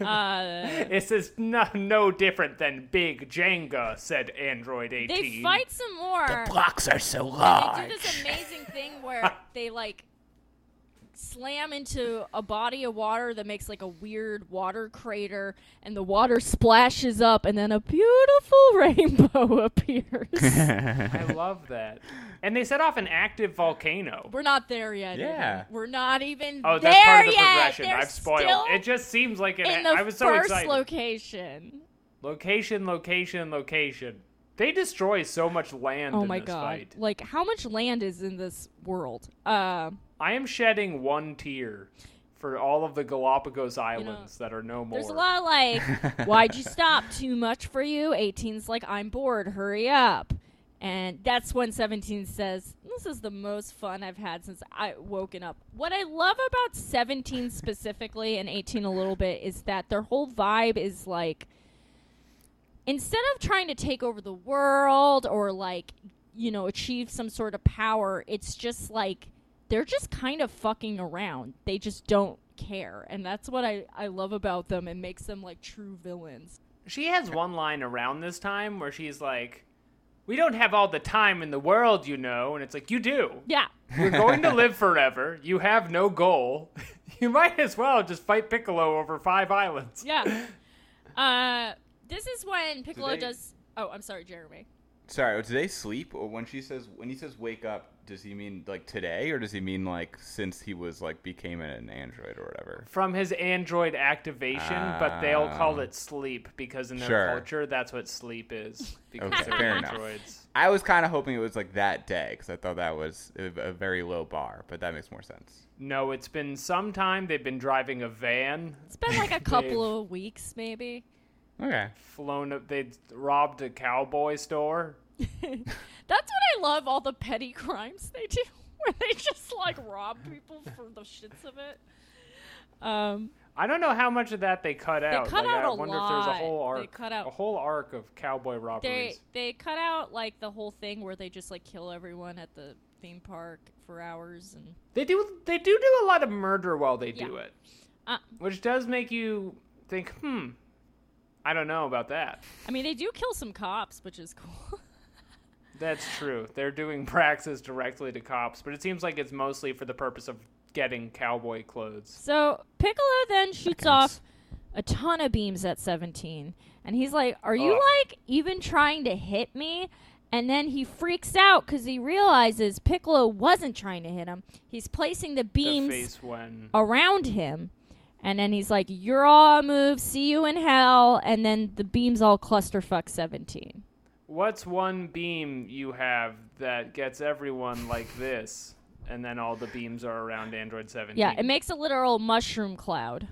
Uh, This is no, no different than Big Jenga, said Android 18. they fight some more. The blocks are so They do this amazing thing where they, like, slam into a body of water that makes like a weird water crater and the water splashes up and then a beautiful rainbow appears. I love that. And they set off an active volcano. We're not there yet. Yeah. even. We're not even Oh, there that's part of the yet. progression. They're I've spoiled. still It just seems like it. in the I was so first excited. location. location, location, location. They destroy so much land Oh in my this god. fight. Like how much land is in this world? Uh I am shedding one tear for all of the Galapagos Islands that are no more. there's a lot of like why'd you stop? Too much for you? 18's like I'm bored, hurry up. And that's when 17 says, This is the most fun I've had since I woken up. What I love about 17 specifically and 18 a little bit is that their whole vibe is like instead of trying to take over the world or like you know achieve some sort of power it's just like they're just kind of fucking around they just don't care and that's what i i love about them and makes them like true villains She has one line around this time where she's like, "We don't have all the time in the world, you know," and it's like, "You do. yeah You're going to live forever. You have no goal. You might as well just fight Piccolo over five islands." yeah uh this is when piccolo they- does oh i'm sorry jeremy Sorry, do they sleep? Or when she says when he says wake up, does he mean like today, or does he mean like since he was like became an android or whatever? From his android activation, but they'll call it sleep because in their Sure. culture, that's what sleep is. Because Okay, they're fair enough. androids. I was kind of hoping it was like that day because I thought that was a, a very low bar, but that makes more sense. No, it's been some time. They've been driving a van, it's been like a couple of weeks maybe Okay. flown up. They robbed a cowboy store. that's what i love all the petty crimes they do where they just like rob people for the shits of it. Um, I don't know how much of that they cut out. They cut like, out I a wonder if there's a lot. whole They arc, cut out- a whole arc of cowboy they robberies. they cut out like the whole thing where they just like kill everyone at the theme park for hours and They do they do do a lot of murder while they do it, uh, which does make you think, hmm, I don't know about that. I mean they do kill some cops, which is cool. That's true. They're doing praxis directly to cops, but it seems like it's mostly for the purpose of getting cowboy clothes. So Piccolo then shoots off a ton of beams at 17. And he's like, Are you Ugh. like even trying to hit me? And then he freaks out because he realizes Piccolo wasn't trying to hit him. He's placing the The beams face when around him. And then he's like, You're all moved. See you in hell. And then the beams all clusterfuck 17. What's one beam you have that gets everyone like this, and then all the beams are around Android 17? Yeah, it makes a literal mushroom cloud.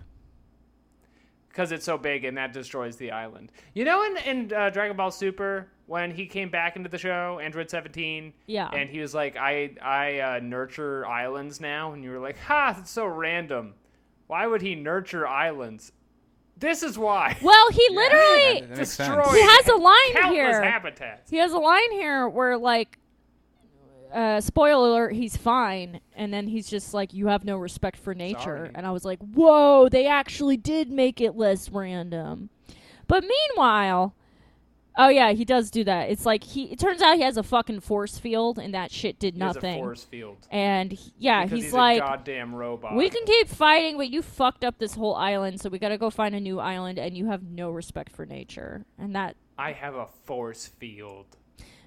because it's so big and that destroys the island. You know, in in uh, Dragon Ball Super, when he came back into the show, Android 17, Yeah. and he was like, "I I uh, nurture islands now," and you were like, "Ha, that's so random. Why would he nurture islands?" This is why. Well, he literally. That makes. Destroyed He has a line here. habitats. He has a line here where like uh spoiler alert, he's fine and then he's just like you have no respect for nature Sorry. and I was like, "Whoa, they actually did make it less random." But meanwhile, oh yeah, he does do that. It's like he it turns out he has a fucking force field and that shit did He has nothing. a force field. And he- yeah, he's, he's, like a goddamn robot. we can keep fighting, but you fucked up this whole island, so we got to go find a new island and you have no respect for nature. And that I have a force field.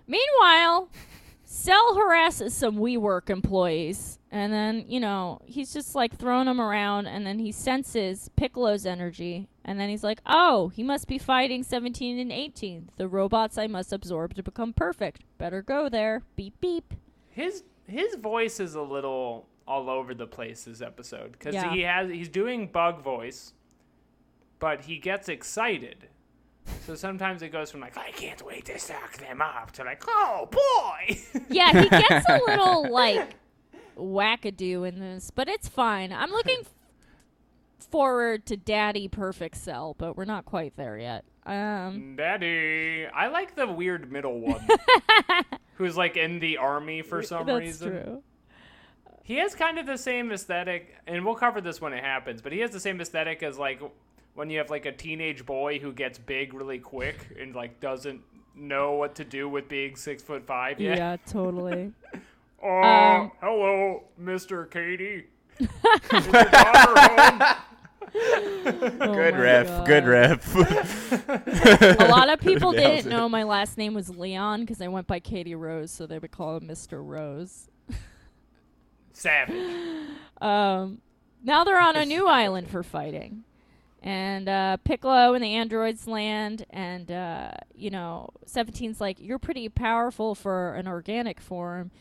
Meanwhile, Cell harasses some WeWork employees, and then you know he's just like throwing them around, and then he senses Piccolo's energy, and then he's like, "Oh, he must be fighting 17 and 18, the robots I must absorb to become perfect. Better go there. Beep beep." his his voice is a little all over the place this episode because Yeah. he has he's doing bug voice, but he gets excited. So sometimes it goes from like I can't wait to suck them up to like oh boy. Yeah, he gets a little like wackadoo in this, but it's fine. I'm looking f- forward to Daddy Perfect Cell, but we're not quite there yet. Um. Daddy, I like the weird middle one who's like in the army for some That's reason. true. He has kind of the same aesthetic, and we'll cover this when it happens. But he has the same aesthetic as like when you have like a teenage boy who gets big really quick and like doesn't know what to do with being six foot five yet. Yeah, totally. Oh, Um, hello, Mister Katie. Is your daughter home? Good my ref. God. Good ref. A lot of people Nailed didn't it. know my last name was Leon because I went by Katie Rose, so they would call him Mr. Rose. Savage. Um, now they're on a new island for fighting. And uh, Piccolo and the androids land, and, uh, you know, 17's like, You're pretty powerful for an organic form.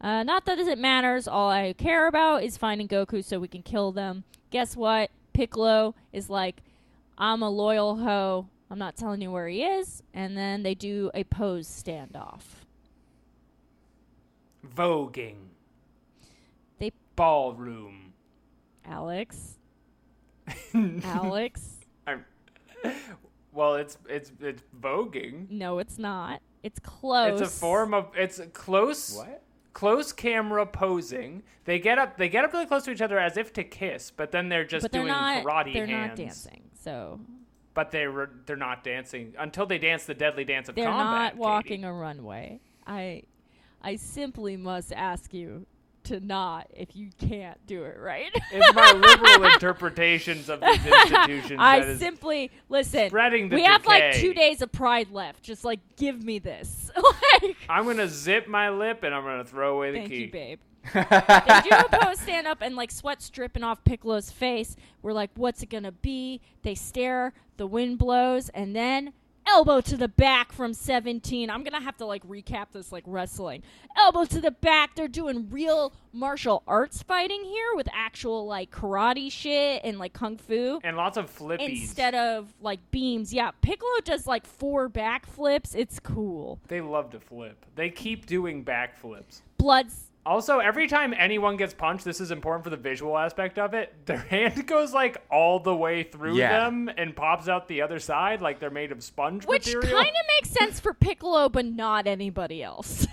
Uh, not that it matters. All I care about is finding Goku so we can kill them. Guess what? Piccolo is like, I'm a loyal hoe. I'm not telling you where he is. And then they do a pose standoff. Voguing. They- Ballroom. Alex. Alex. I'm, well, it's it's it's voguing. No, it's not. It's close. It's a form of it's close what? Close camera posing. They get up they get up really close to each other as if to kiss, but then they're just but they're doing not. karate they're hands. not dancing. So But they were they're not dancing until they dance the deadly dance of they're combat. not Katie. walking a runway. I, I simply must ask you to not if you can't do it right. It's my liberal interpretations of these institutions I that is simply listen. spreading the we have like two days of Pride left. Just like give me this. like, I'm gonna zip my lip and I'm gonna throw away the key. thank key. you, babe. they do a pose stand up and like sweat's dripping off Piccolo's face. We're like, what's it gonna be? They stare, the wind blows, and then elbow to the back from 17. I'm gonna have to like recap this like wrestling. Elbow to the back. They're doing real martial arts fighting here with actual like karate shit and like kung fu. And lots of flippies. Instead of like beams, yeah, Piccolo does like four backflips. It's cool. they love to flip. They keep doing backflips. Blood's Also, every time anyone gets punched, this is important for the visual aspect of it. Their hand goes like all the way through Yeah. them and pops out the other side, like they're made of sponge Which material. kind of makes sense for Piccolo, but not anybody else.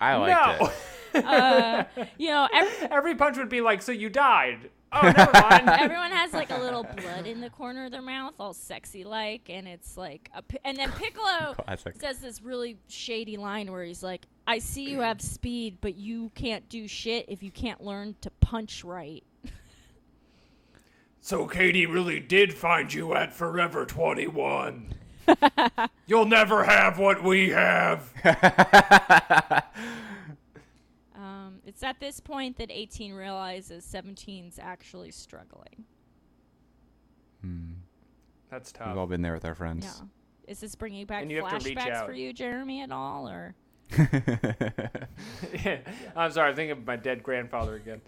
I liked no, it. uh, you know, ev- every punch would be like, "So you died." Oh, never mind. everyone has like a little blood in the corner of their mouth, all sexy like, and it's like, a, pi- and then Piccolo Classic. says this really shady line where he's like, "I see you have speed, but you can't do shit if you can't learn to punch right." So Katie really did find you at Forever 21. You'll never have what we have. It's at this point that 18 realizes 17's actually struggling. That's tough. We've all been there with our friends. Yeah. Is this bringing back And you have to reach flashbacks for you, Jeremy, at all, or? I'm sorry, I'm thinking of my dead grandfather again.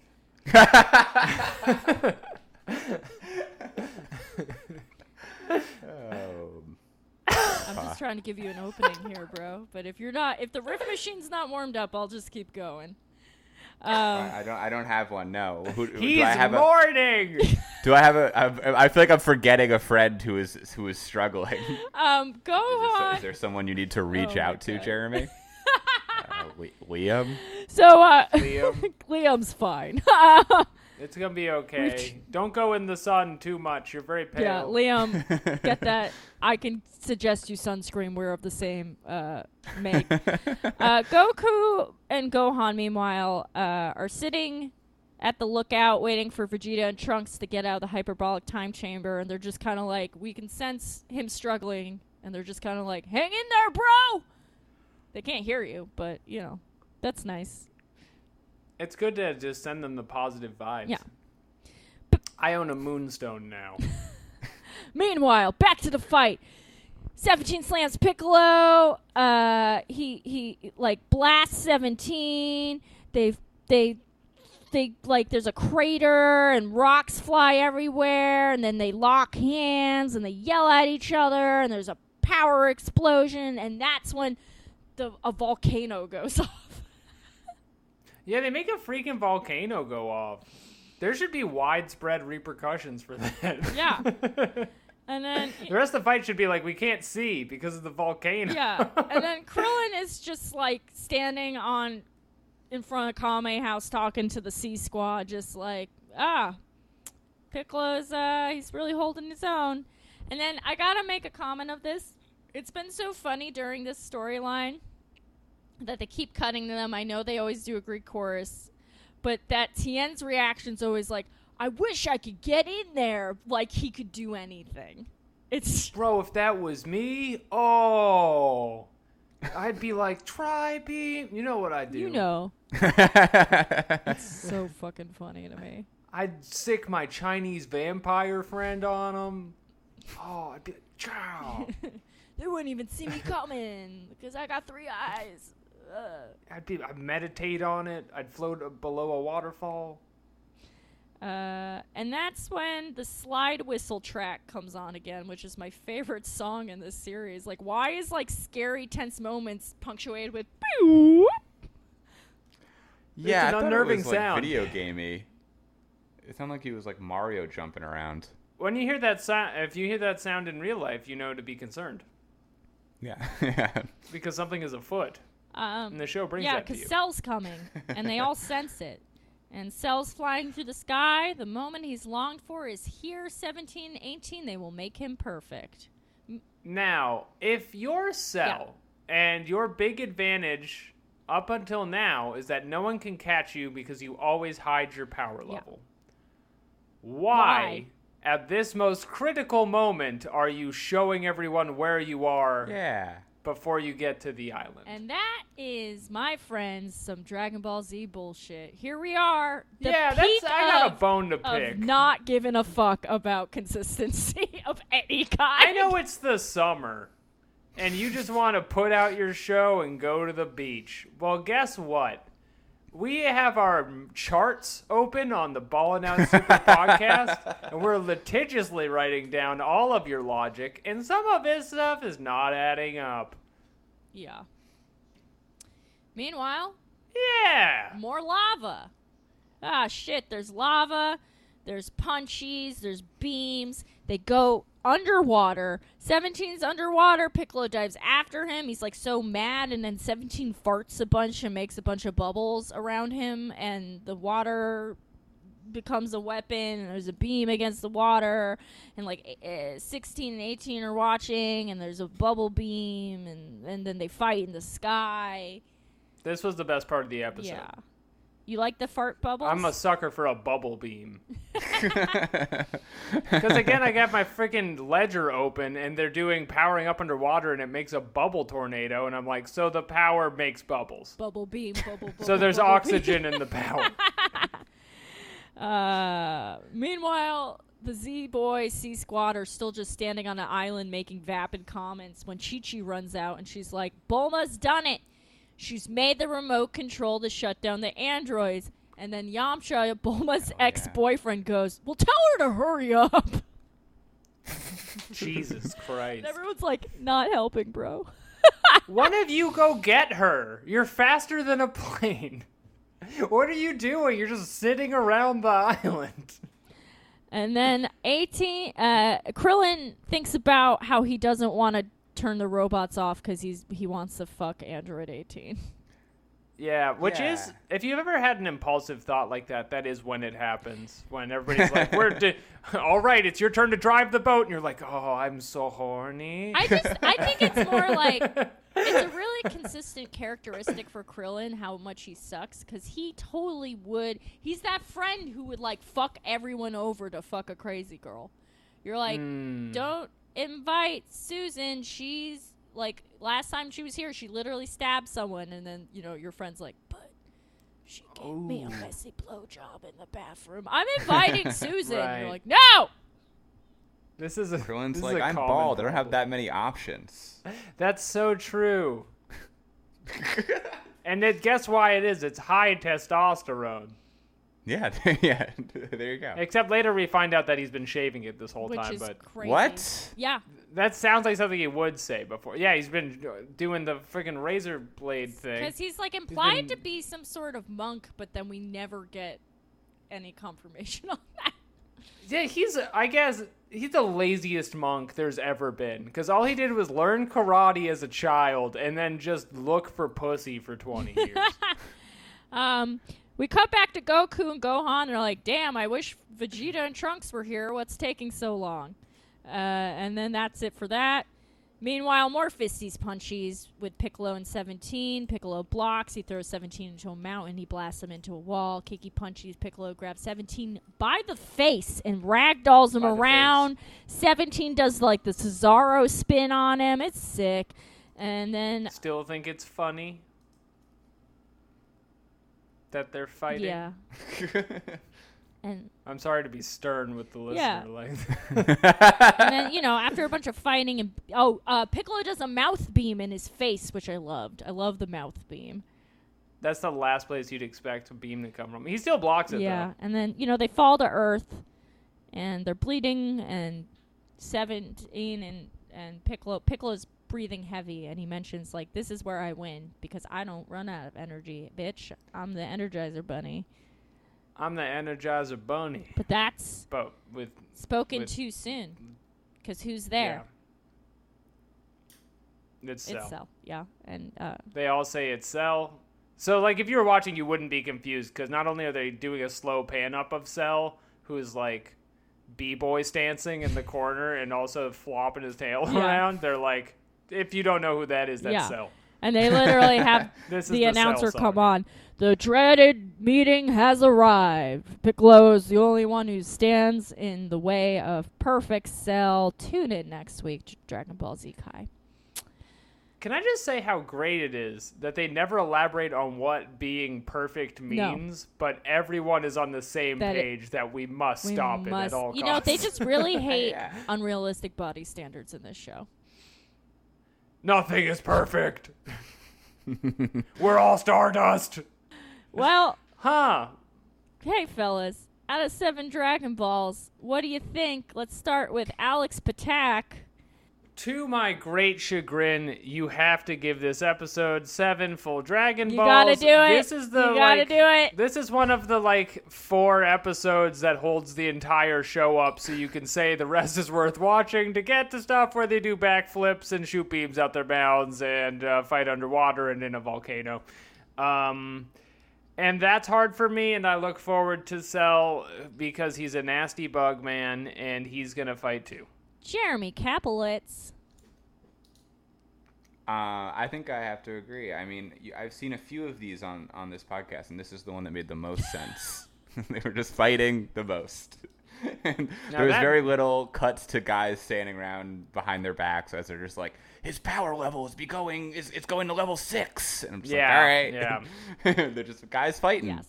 Um, I'm just trying to give you an opening here, bro. But if you're not, if the riff machine's not warmed up, I'll just keep going. Um, I I don't. I don't have one. No. Who, do He's I have a? mourning. Do I have a? I, I feel like I'm forgetting a friend who is who is struggling. Is, um, there- Gohan. is there someone you need to reach Oh out to, God. Jeremy? uh, Li- Liam. So, uh, Liam. Liam's fine. it's gonna be okay. Don't go in the sun too much. You're very pale. yeah, Liam, get that. I can suggest you sunscreen. We're of the same uh, make. uh, Goku and Gohan, meanwhile, uh, are sitting at the lookout waiting for Vegeta and Trunks to get out of the hyperbolic time chamber, and they're just kind of like, we can sense him struggling, and they're just kind of like, hang in there, bro! They can't hear you, but, you know, that's nice. It's good to just send them the positive vibes. Yeah. I own a moonstone now. Meanwhile, back to the fight. 17 slams Piccolo. Uh, he he like blasts 17. They they they like there's a crater and rocks fly everywhere, and then they lock hands and they yell at each other, and there's a power explosion, and that's when the a volcano goes off. yeah, they make a freaking volcano go off. There should be widespread repercussions for that. Yeah. And then the rest of the fight should be like we can't see because of the volcano. Yeah, and then Krillin is just like standing on in front of Kame House talking to the C Squad, just like ah, Piccolo's uh he's really holding his own. And then I gotta make a comment of this. It's been so funny during this storyline that they keep cutting to them. I know they always do a Greek chorus, but that Tien's reaction's always like, "I wish I could get in there," like he could do anything. It's Bro, if that was me, oh, I'd be like, try being. You know what I do? you know. It's so fucking funny to me. I'd sick my Chinese vampire friend on him. Oh, I'd be like, chow. They wouldn't even see me coming because I got three eyes. Ugh. I'd be. I'd meditate on it. I'd float below a waterfall. Uh, and that's when the slide whistle track comes on again, which is my favorite song in this series. Like, why is like scary, tense moments punctuated with "Pew"? yeah, an I unnerving it was, like, sound. video gamey. It sounded like he was like Mario jumping around. When you hear that sound, if you hear that sound in real life, you know to be concerned Yeah. yeah. because something is afoot, Um, and the show brings yeah, that to because you. Cell's coming, and they all sense it. And Cell's flying through the sky. The moment he's longed for is here. 17, 18. They will make him perfect. Now, if your cell and your big advantage up until now is that no one can catch you because you always hide your power Yeah. level, why, Why? at this most critical moment are you showing everyone where you are yeah. Before you get to the island? And that is, my friends, some Dragon Ball Z bullshit. Here we are. Yeah, that's I got of, a bone to pick. not giving a fuck about consistency of any kind. I know it's the summer and you just want to put out your show and go to the beach. Well, guess what? We have our charts open on the Ballin' Out Super podcast, and we're litigiously writing down all of your logic, and some of this stuff is not adding up. Yeah. Meanwhile, Yeah. More lava. Ah, shit. There's lava. There's punchies. There's beams. They go underwater. 17's underwater. Piccolo dives after him. He's like so mad, and then 17 farts a bunch and makes a bunch of bubbles around him, and the water becomes a weapon and there's a beam against the water and like uh, 16 and 18 are watching and there's a bubble beam and, and then they fight in the sky This was the best part of the episode. yeah you like the fart bubbles I'm a sucker for a bubble beam. Because again, I got my freaking ledger open and they're doing powering up underwater and it makes a bubble tornado. And I'm like, so the power makes bubbles. bubble beam bubble, bubble So there's bubble oxygen in the power. uh meanwhile the Z boy C Squad are still just standing on an island making vapid comments when Chi Chi runs out and she's like, Bulma's done it. She's made the remote control to shut down the androids. And then Yamcha, Bulma's ex boyfriend, goes, Well, tell her to hurry up. Jesus Christ. And everyone's like, Not helping, bro. One of you go get her. You're faster than a plane. What are you doing? You're just sitting around the island. And then 18, uh, Krillin thinks about how he doesn't want to turn the robots off because he's he wants to fuck Android 18. Yeah, which is if you've ever had an impulsive thought like that, that is when it happens. When everybody's like, "We're di- all right, it's your turn to drive the boat," and you're like, "Oh, I'm so horny." I just I think it's more like it's a really consistent characteristic for Krillin how much he sucks because he totally would. He's that friend who would like fuck everyone over to fuck a crazy girl. You're like, Hmm. don't invite Susan. She's like last time she was here, she literally stabbed someone, and then you know your friend's like, but. She gave me a oh. messy blowjob in the bathroom. I'm inviting Susan. And Right. you're like, no. This is a Krillin's this is like, a I'm common bald. I don't have that many options. That's so true. and it, guess why it is? It's high testosterone. Yeah, yeah. there you go. Except later we find out that he's been shaving it this whole Which time. is But crazy. What? Yeah. that sounds like something he would say before. Yeah, he's been doing the freaking razor blade thing. Because he's like implied been- to be some sort of monk, but then we never get any confirmation on that. Yeah, he's. I guess he's the laziest monk there's ever been. Because all he did was learn karate as a child and then just look for pussy for twenty years. Um, we cut back to Goku and Gohan, and they're like, "Damn, I wish Vegeta and Trunks were here. What's taking so long?" Uh, and then that's it for that. Meanwhile, more fisties punchies with Piccolo and 17. Piccolo blocks. He throws 17 into a mountain. He blasts him into a wall. Kiki punchies. Piccolo grabs 17 by the face and ragdolls him By around. 17 does like the Cesaro spin on him. It's sick. And then, Still think it's funny that they're fighting. yeah. and I'm sorry to be stern with the listener. Yeah. Like, and then you know after a bunch of fighting and oh uh, piccolo does a mouth beam in his face which i loved i love the mouth beam that's the last place you'd expect a beam to come from. He still blocks it yeah though. and then you know they fall to earth and they're bleeding and 17 and and piccolo piccolo's breathing heavy and he mentions like this is where i win because i don't run out of energy bitch i'm the energizer bunny I'm the Energizer Bunny, but that's but with spoken With- too soon because who's there yeah. It's it's Cell. Yeah and uh They all say it's Cell. So like if you were watching, you wouldn't be confused because not only are they doing a slow pan up of Cell, who's like b-boy stancing in the corner and also flopping his tail Yeah. around, they're like, if you don't know who that is, that's Yeah. Cell. And they literally have This is the the announcer come on. The dreaded meeting has arrived. Piccolo is the only one who stands in the way of perfect cell. Tune in next week Dragon Ball Z Kai. Can I just say how great it is that they never elaborate on what being perfect No. means, but everyone is on the same That it- page that we must We stop it at all You costs. know, they just really hate Yeah. unrealistic body standards in this show. Nothing is perfect. We're all stardust. Well, Huh. hey fellas, out of seven Dragon Balls, what do you think? Let's start with Alex Patak. To my great chagrin, you have to give this episode seven full Dragon Balls. You gotta do it. This is the You gotta like, do it. This is one of the like four episodes that holds the entire show up, so you can say the rest is worth watching to get to stuff where they do backflips and shoot beams out their mouths and uh, fight underwater and in a volcano. Um, and that's hard for me, and I look forward to Cell because he's a nasty bug man and he's gonna fight too. Jeremy Kaplowitz. Uh, I think I have to agree. I mean, you- I've seen a few of these on on this podcast, and this is the one that made the most sense. they were just fighting the most. and Now there was that- very little cuts to guys standing around behind their backs as they're just like, his power level is be going is it's going to level six, and I'm just Yeah, like, all right, yeah. they're just guys fighting. Yes.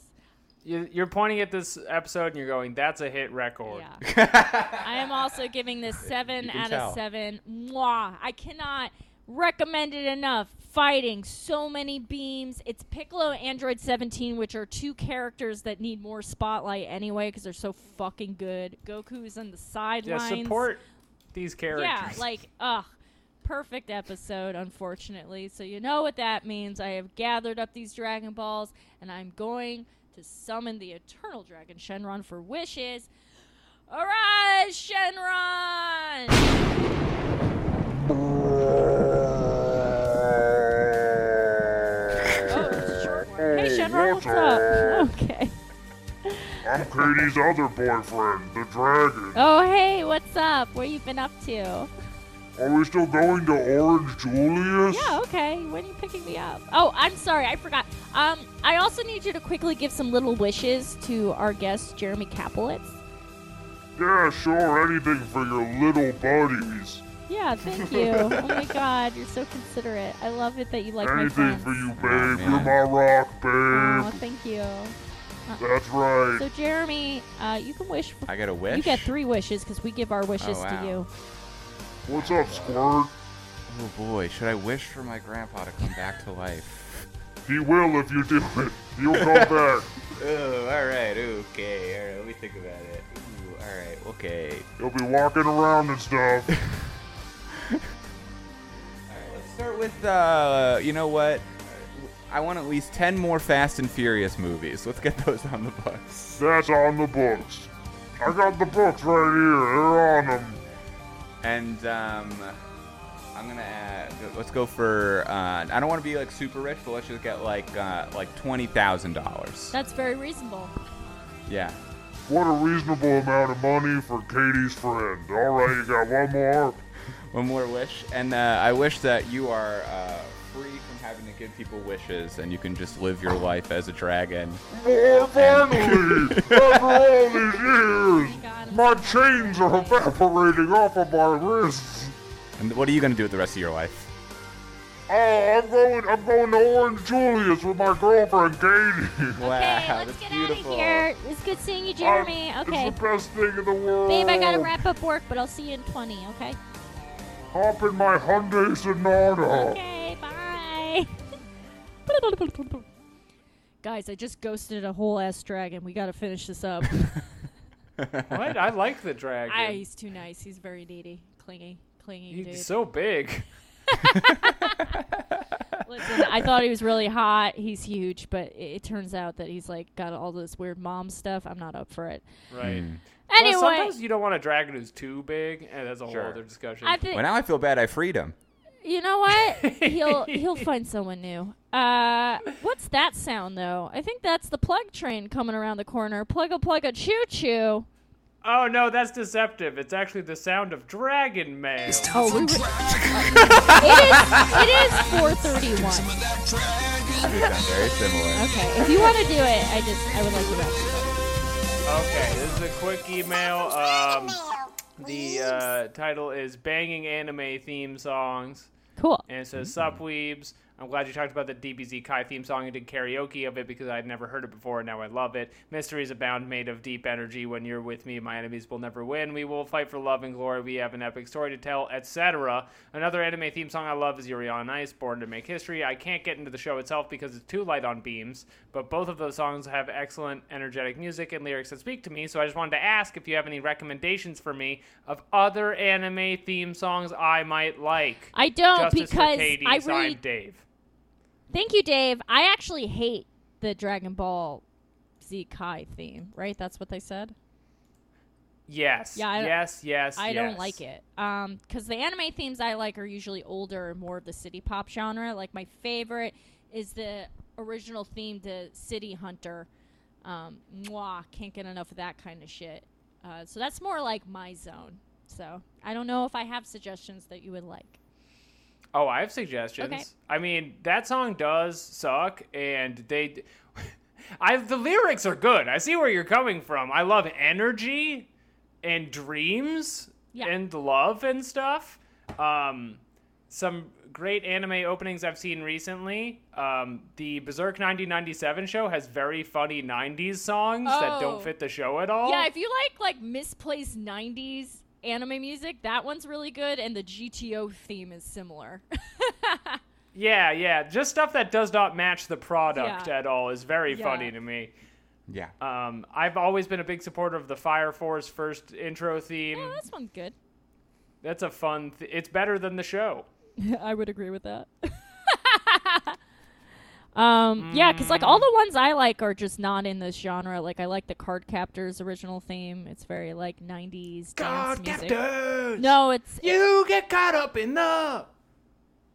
You- You're pointing at this episode and you're going, "That's a hit record." Yeah. I am also giving this seven out tell. of seven. Mwah. I cannot recommend it enough. Fighting so many beams. It's Piccolo and Android 17, which are two characters that need more spotlight anyway because they're so fucking good. Goku's on the sidelines. Yeah, support these characters. Yeah, like, ugh. Perfect episode, unfortunately. So, you know what that means. I have gathered up these Dragon Balls, and I'm going to summon the Eternal Dragon Shenron for wishes. Arise, Shenron! Oh, it's a short one. Hey, Shenron, what's up? Okay. I'm Katie's other boyfriend, the dragon. Oh, hey, what's up? Where you been up to? Are we still going to Orange Julius? Yeah, okay. When are you picking me up? Oh, I'm sorry, I forgot. Um, I also need you to quickly give some little wishes to our guest, Jeremy Kaplowitz. Yeah, sure, anything for your little buddies. Yeah, thank you. oh my god, you're so considerate. I love it that you like my anything friends. for you, babe. man. You're my rock, babe. Oh, thank you. That's right. So, Jeremy, uh, you can wish. For, I get a wish. you get three wishes because we give our wishes Oh, wow. to you. What's up, Squirt? Oh boy, should I wish for my grandpa to come back to life? He will if you do it. He'll come back. Oh, all right, okay, all right. Let me think about it. Ooh, all right, okay. He'll be walking around and stuff. Alright, let's start with, uh, you know what? I want at least 10 more Fast and Furious movies. Let's get those on the books. That's on the books. I got the books right here. They're on them. And, um, I'm gonna add, let's go for, uh, I don't want to be like super rich, but let's just get like, uh, like $20,000. That's very reasonable. Yeah. What a reasonable amount of money for Katie's friend. All right, you got one more. One more wish. And, uh, I wish that you are, uh, free from having to give people wishes and you can just live your life as a dragon. More finally! After all these years, my chains are evaporating off of my wrists. And what are you gonna do with the rest of your life? Oh, I'm going. I'm going to Orange Julius with my girlfriend Katie. Wow, okay, let's that's get beautiful. out of here. It's good seeing you, Jeremy. Um, okay. It's the best thing in the world. Babe, I gotta wrap up work, but I'll see you in 20, okay? Hop in my Hyundai Sonata. Okay, bye. Guys, I just ghosted a whole ass dragon. We gotta finish this up. What? I like the dragon. ah, he's too nice. He's very needy, clingy, clingy dude. He's so big. Listen, I thought he was really hot. He's huge, but it, it turns out that he's like got all this weird mom stuff. I'm not up for it. Right. Mm. Anyway, Well, sometimes you don't want a dragon who's too big, and that's a Sure. whole other discussion. I think Well, now I feel bad I freed him. you know what? he'll he'll find someone new. Uh, what's that sound though? I think that's the plug train coming around the corner. Plug a plug a choo choo. oh no, that's deceptive. It's actually the sound of dragon mail. Oh, we would, it is it is 431. They sound very similar. Okay, if you want to do it, I just I would like to know. Okay, this is a quick email. Um, the uh, title is "Banging Anime Theme Songs," Cool. and it says, "Sup weebs." I'm glad you talked about the DBZ Kai theme song and did karaoke of it because I'd never heard it before and now I love it. Mysteries abound, made of deep energy. When you're with me, my enemies will never win. We will fight for love and glory. We have an epic story to tell, etc. Another anime theme song I love is Yuri on Ice, Born to Make History. I can't get into the show itself because it's too light on beams, but both of those songs have excellent, energetic music and lyrics that speak to me. So I just wanted to ask if you have any recommendations for me of other anime theme songs I might like. I don't Justice because I really Dave. Thank you, Dave. I actually hate the Dragon Ball Z Kai theme, right? That's what they said. Yes. Yeah, I- yes, yes. I don't like it. Um, because the anime themes I like are usually older and more of the city pop genre. Like my favorite is the original theme to City Hunter. Um, mwah, can't get enough of that kind of shit. Uh, so that's more like my zone. So I don't know if I have suggestions that you would like. Oh, I have suggestions. Okay. I mean, that song does suck, and they. I the lyrics are good. I see where you're coming from. I love energy and dreams Yeah. and love and stuff. Um, some great anime openings I've seen recently. Um, the Berserk 1997 show has very funny 90s songs that Oh. don't fit the show at all. Yeah, if you like like misplaced '90s anime music, that one's really good, and the GTO theme is similar. yeah, yeah. Just stuff that does not match the product Yeah. at all is very Yeah. funny to me. Yeah. Um, I've always been a big supporter of the Fire Force first intro theme. yeah, that's one good. That's a fun. Th- it's better than the show. I would agree with that. um, yeah, because like all the ones I like are just not in this genre. Like I like the Card Captors original theme. It's very like '90s dance music. No, it's you get caught up in the.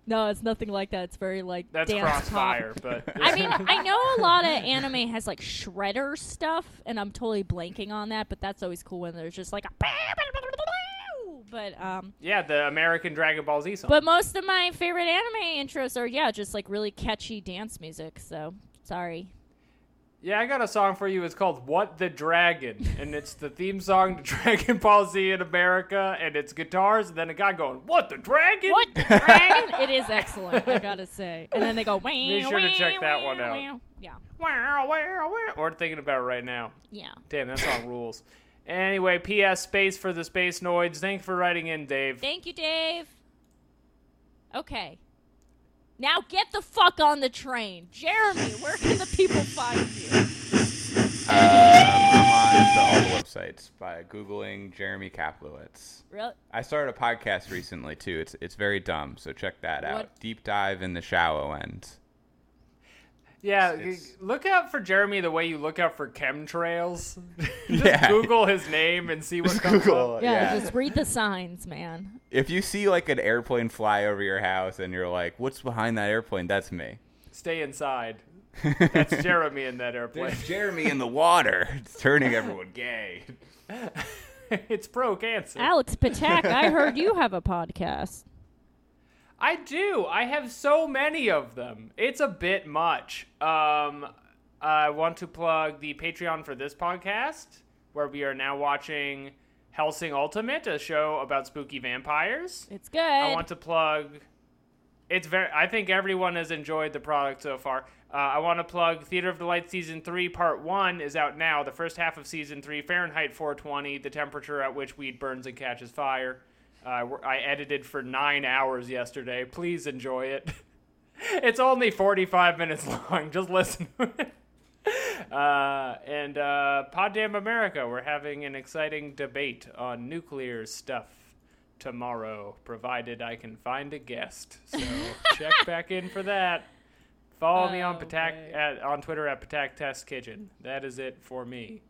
no, it's nothing like that. It's very like That's dance pop. Crossfire, but I mean, I know a lot of anime has like shredder stuff, and I'm totally blanking on that. But that's always cool when there's just like a. But um, yeah, the American Dragon Ball Z song. But most of my favorite anime intros are yeah, just like really catchy dance music. So sorry. yeah, I got a song for you. It's called "What the Dragon," and it's the theme song to Dragon Ball Z in America, and it's guitars, and then a guy going, "What the dragon?" What the dragon? it is excellent, I gotta say. And then they go. Be sure to check that one out. Yeah, Wow, wow, wow. We're thinking about it right now. yeah. Damn, that song rules. Anyway, P.S. Space for the Space Noids. Thanks for writing in, Dave. Thank you, Dave. Okay. Now get the fuck on the train, Jeremy. Where can the people find you? Um, I'm on the, all the websites by googling Jeremy Kaplowitz. Really? I started a podcast recently too. It's it's very dumb, so check that out. Deep dive in the shallow end. Yeah, It's- look out for Jeremy the way you look out for chemtrails. Just Yeah. Google his name and see what comes Google up. Yeah, Yeah. just read the signs, man. If you see like an airplane fly over your house and you're like, "What's behind that airplane?" That's me. Stay inside. That's Jeremy in that airplane. There's Jeremy in the water. It's turning everyone gay. it's pro cancer. Alex Patak, I heard you have a podcast. I do. I have so many of them. It's a bit much. Um, I want to plug the Patreon for this podcast, where we are now watching Hellsing Ultimate, a show about spooky vampires. It's good. I want to plug. It's very. I think everyone has enjoyed the product so far. Uh, I want to plug Theater of the Light season three, part one is out now. The first half of season three, Fahrenheit 420, the temperature at which weed burns and catches fire. Uh, I edited for nine hours yesterday. Please enjoy it. it's only 45 minutes long. Just listen to it. Uh, and uh, Poddamn America, we're having an exciting debate on nuclear stuff tomorrow, provided I can find a guest. So check back in for that. Follow me on Oh, Patak at, on Twitter at Patak Test Kitchen. That is it for me.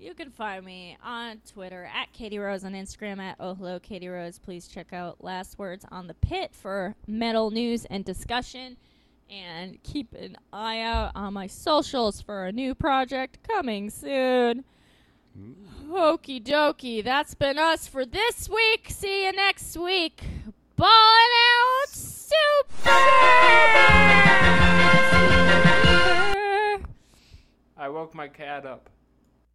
You can find me on Twitter at Katie Rose, on Instagram at Oh Hello Katie Rose. Please check out Last Words on the Pit for metal news and discussion. And keep an eye out on my socials for a new project coming soon. Okie dokey, that's been us for this week. See you next week. Ballin' out super! I woke my cat up.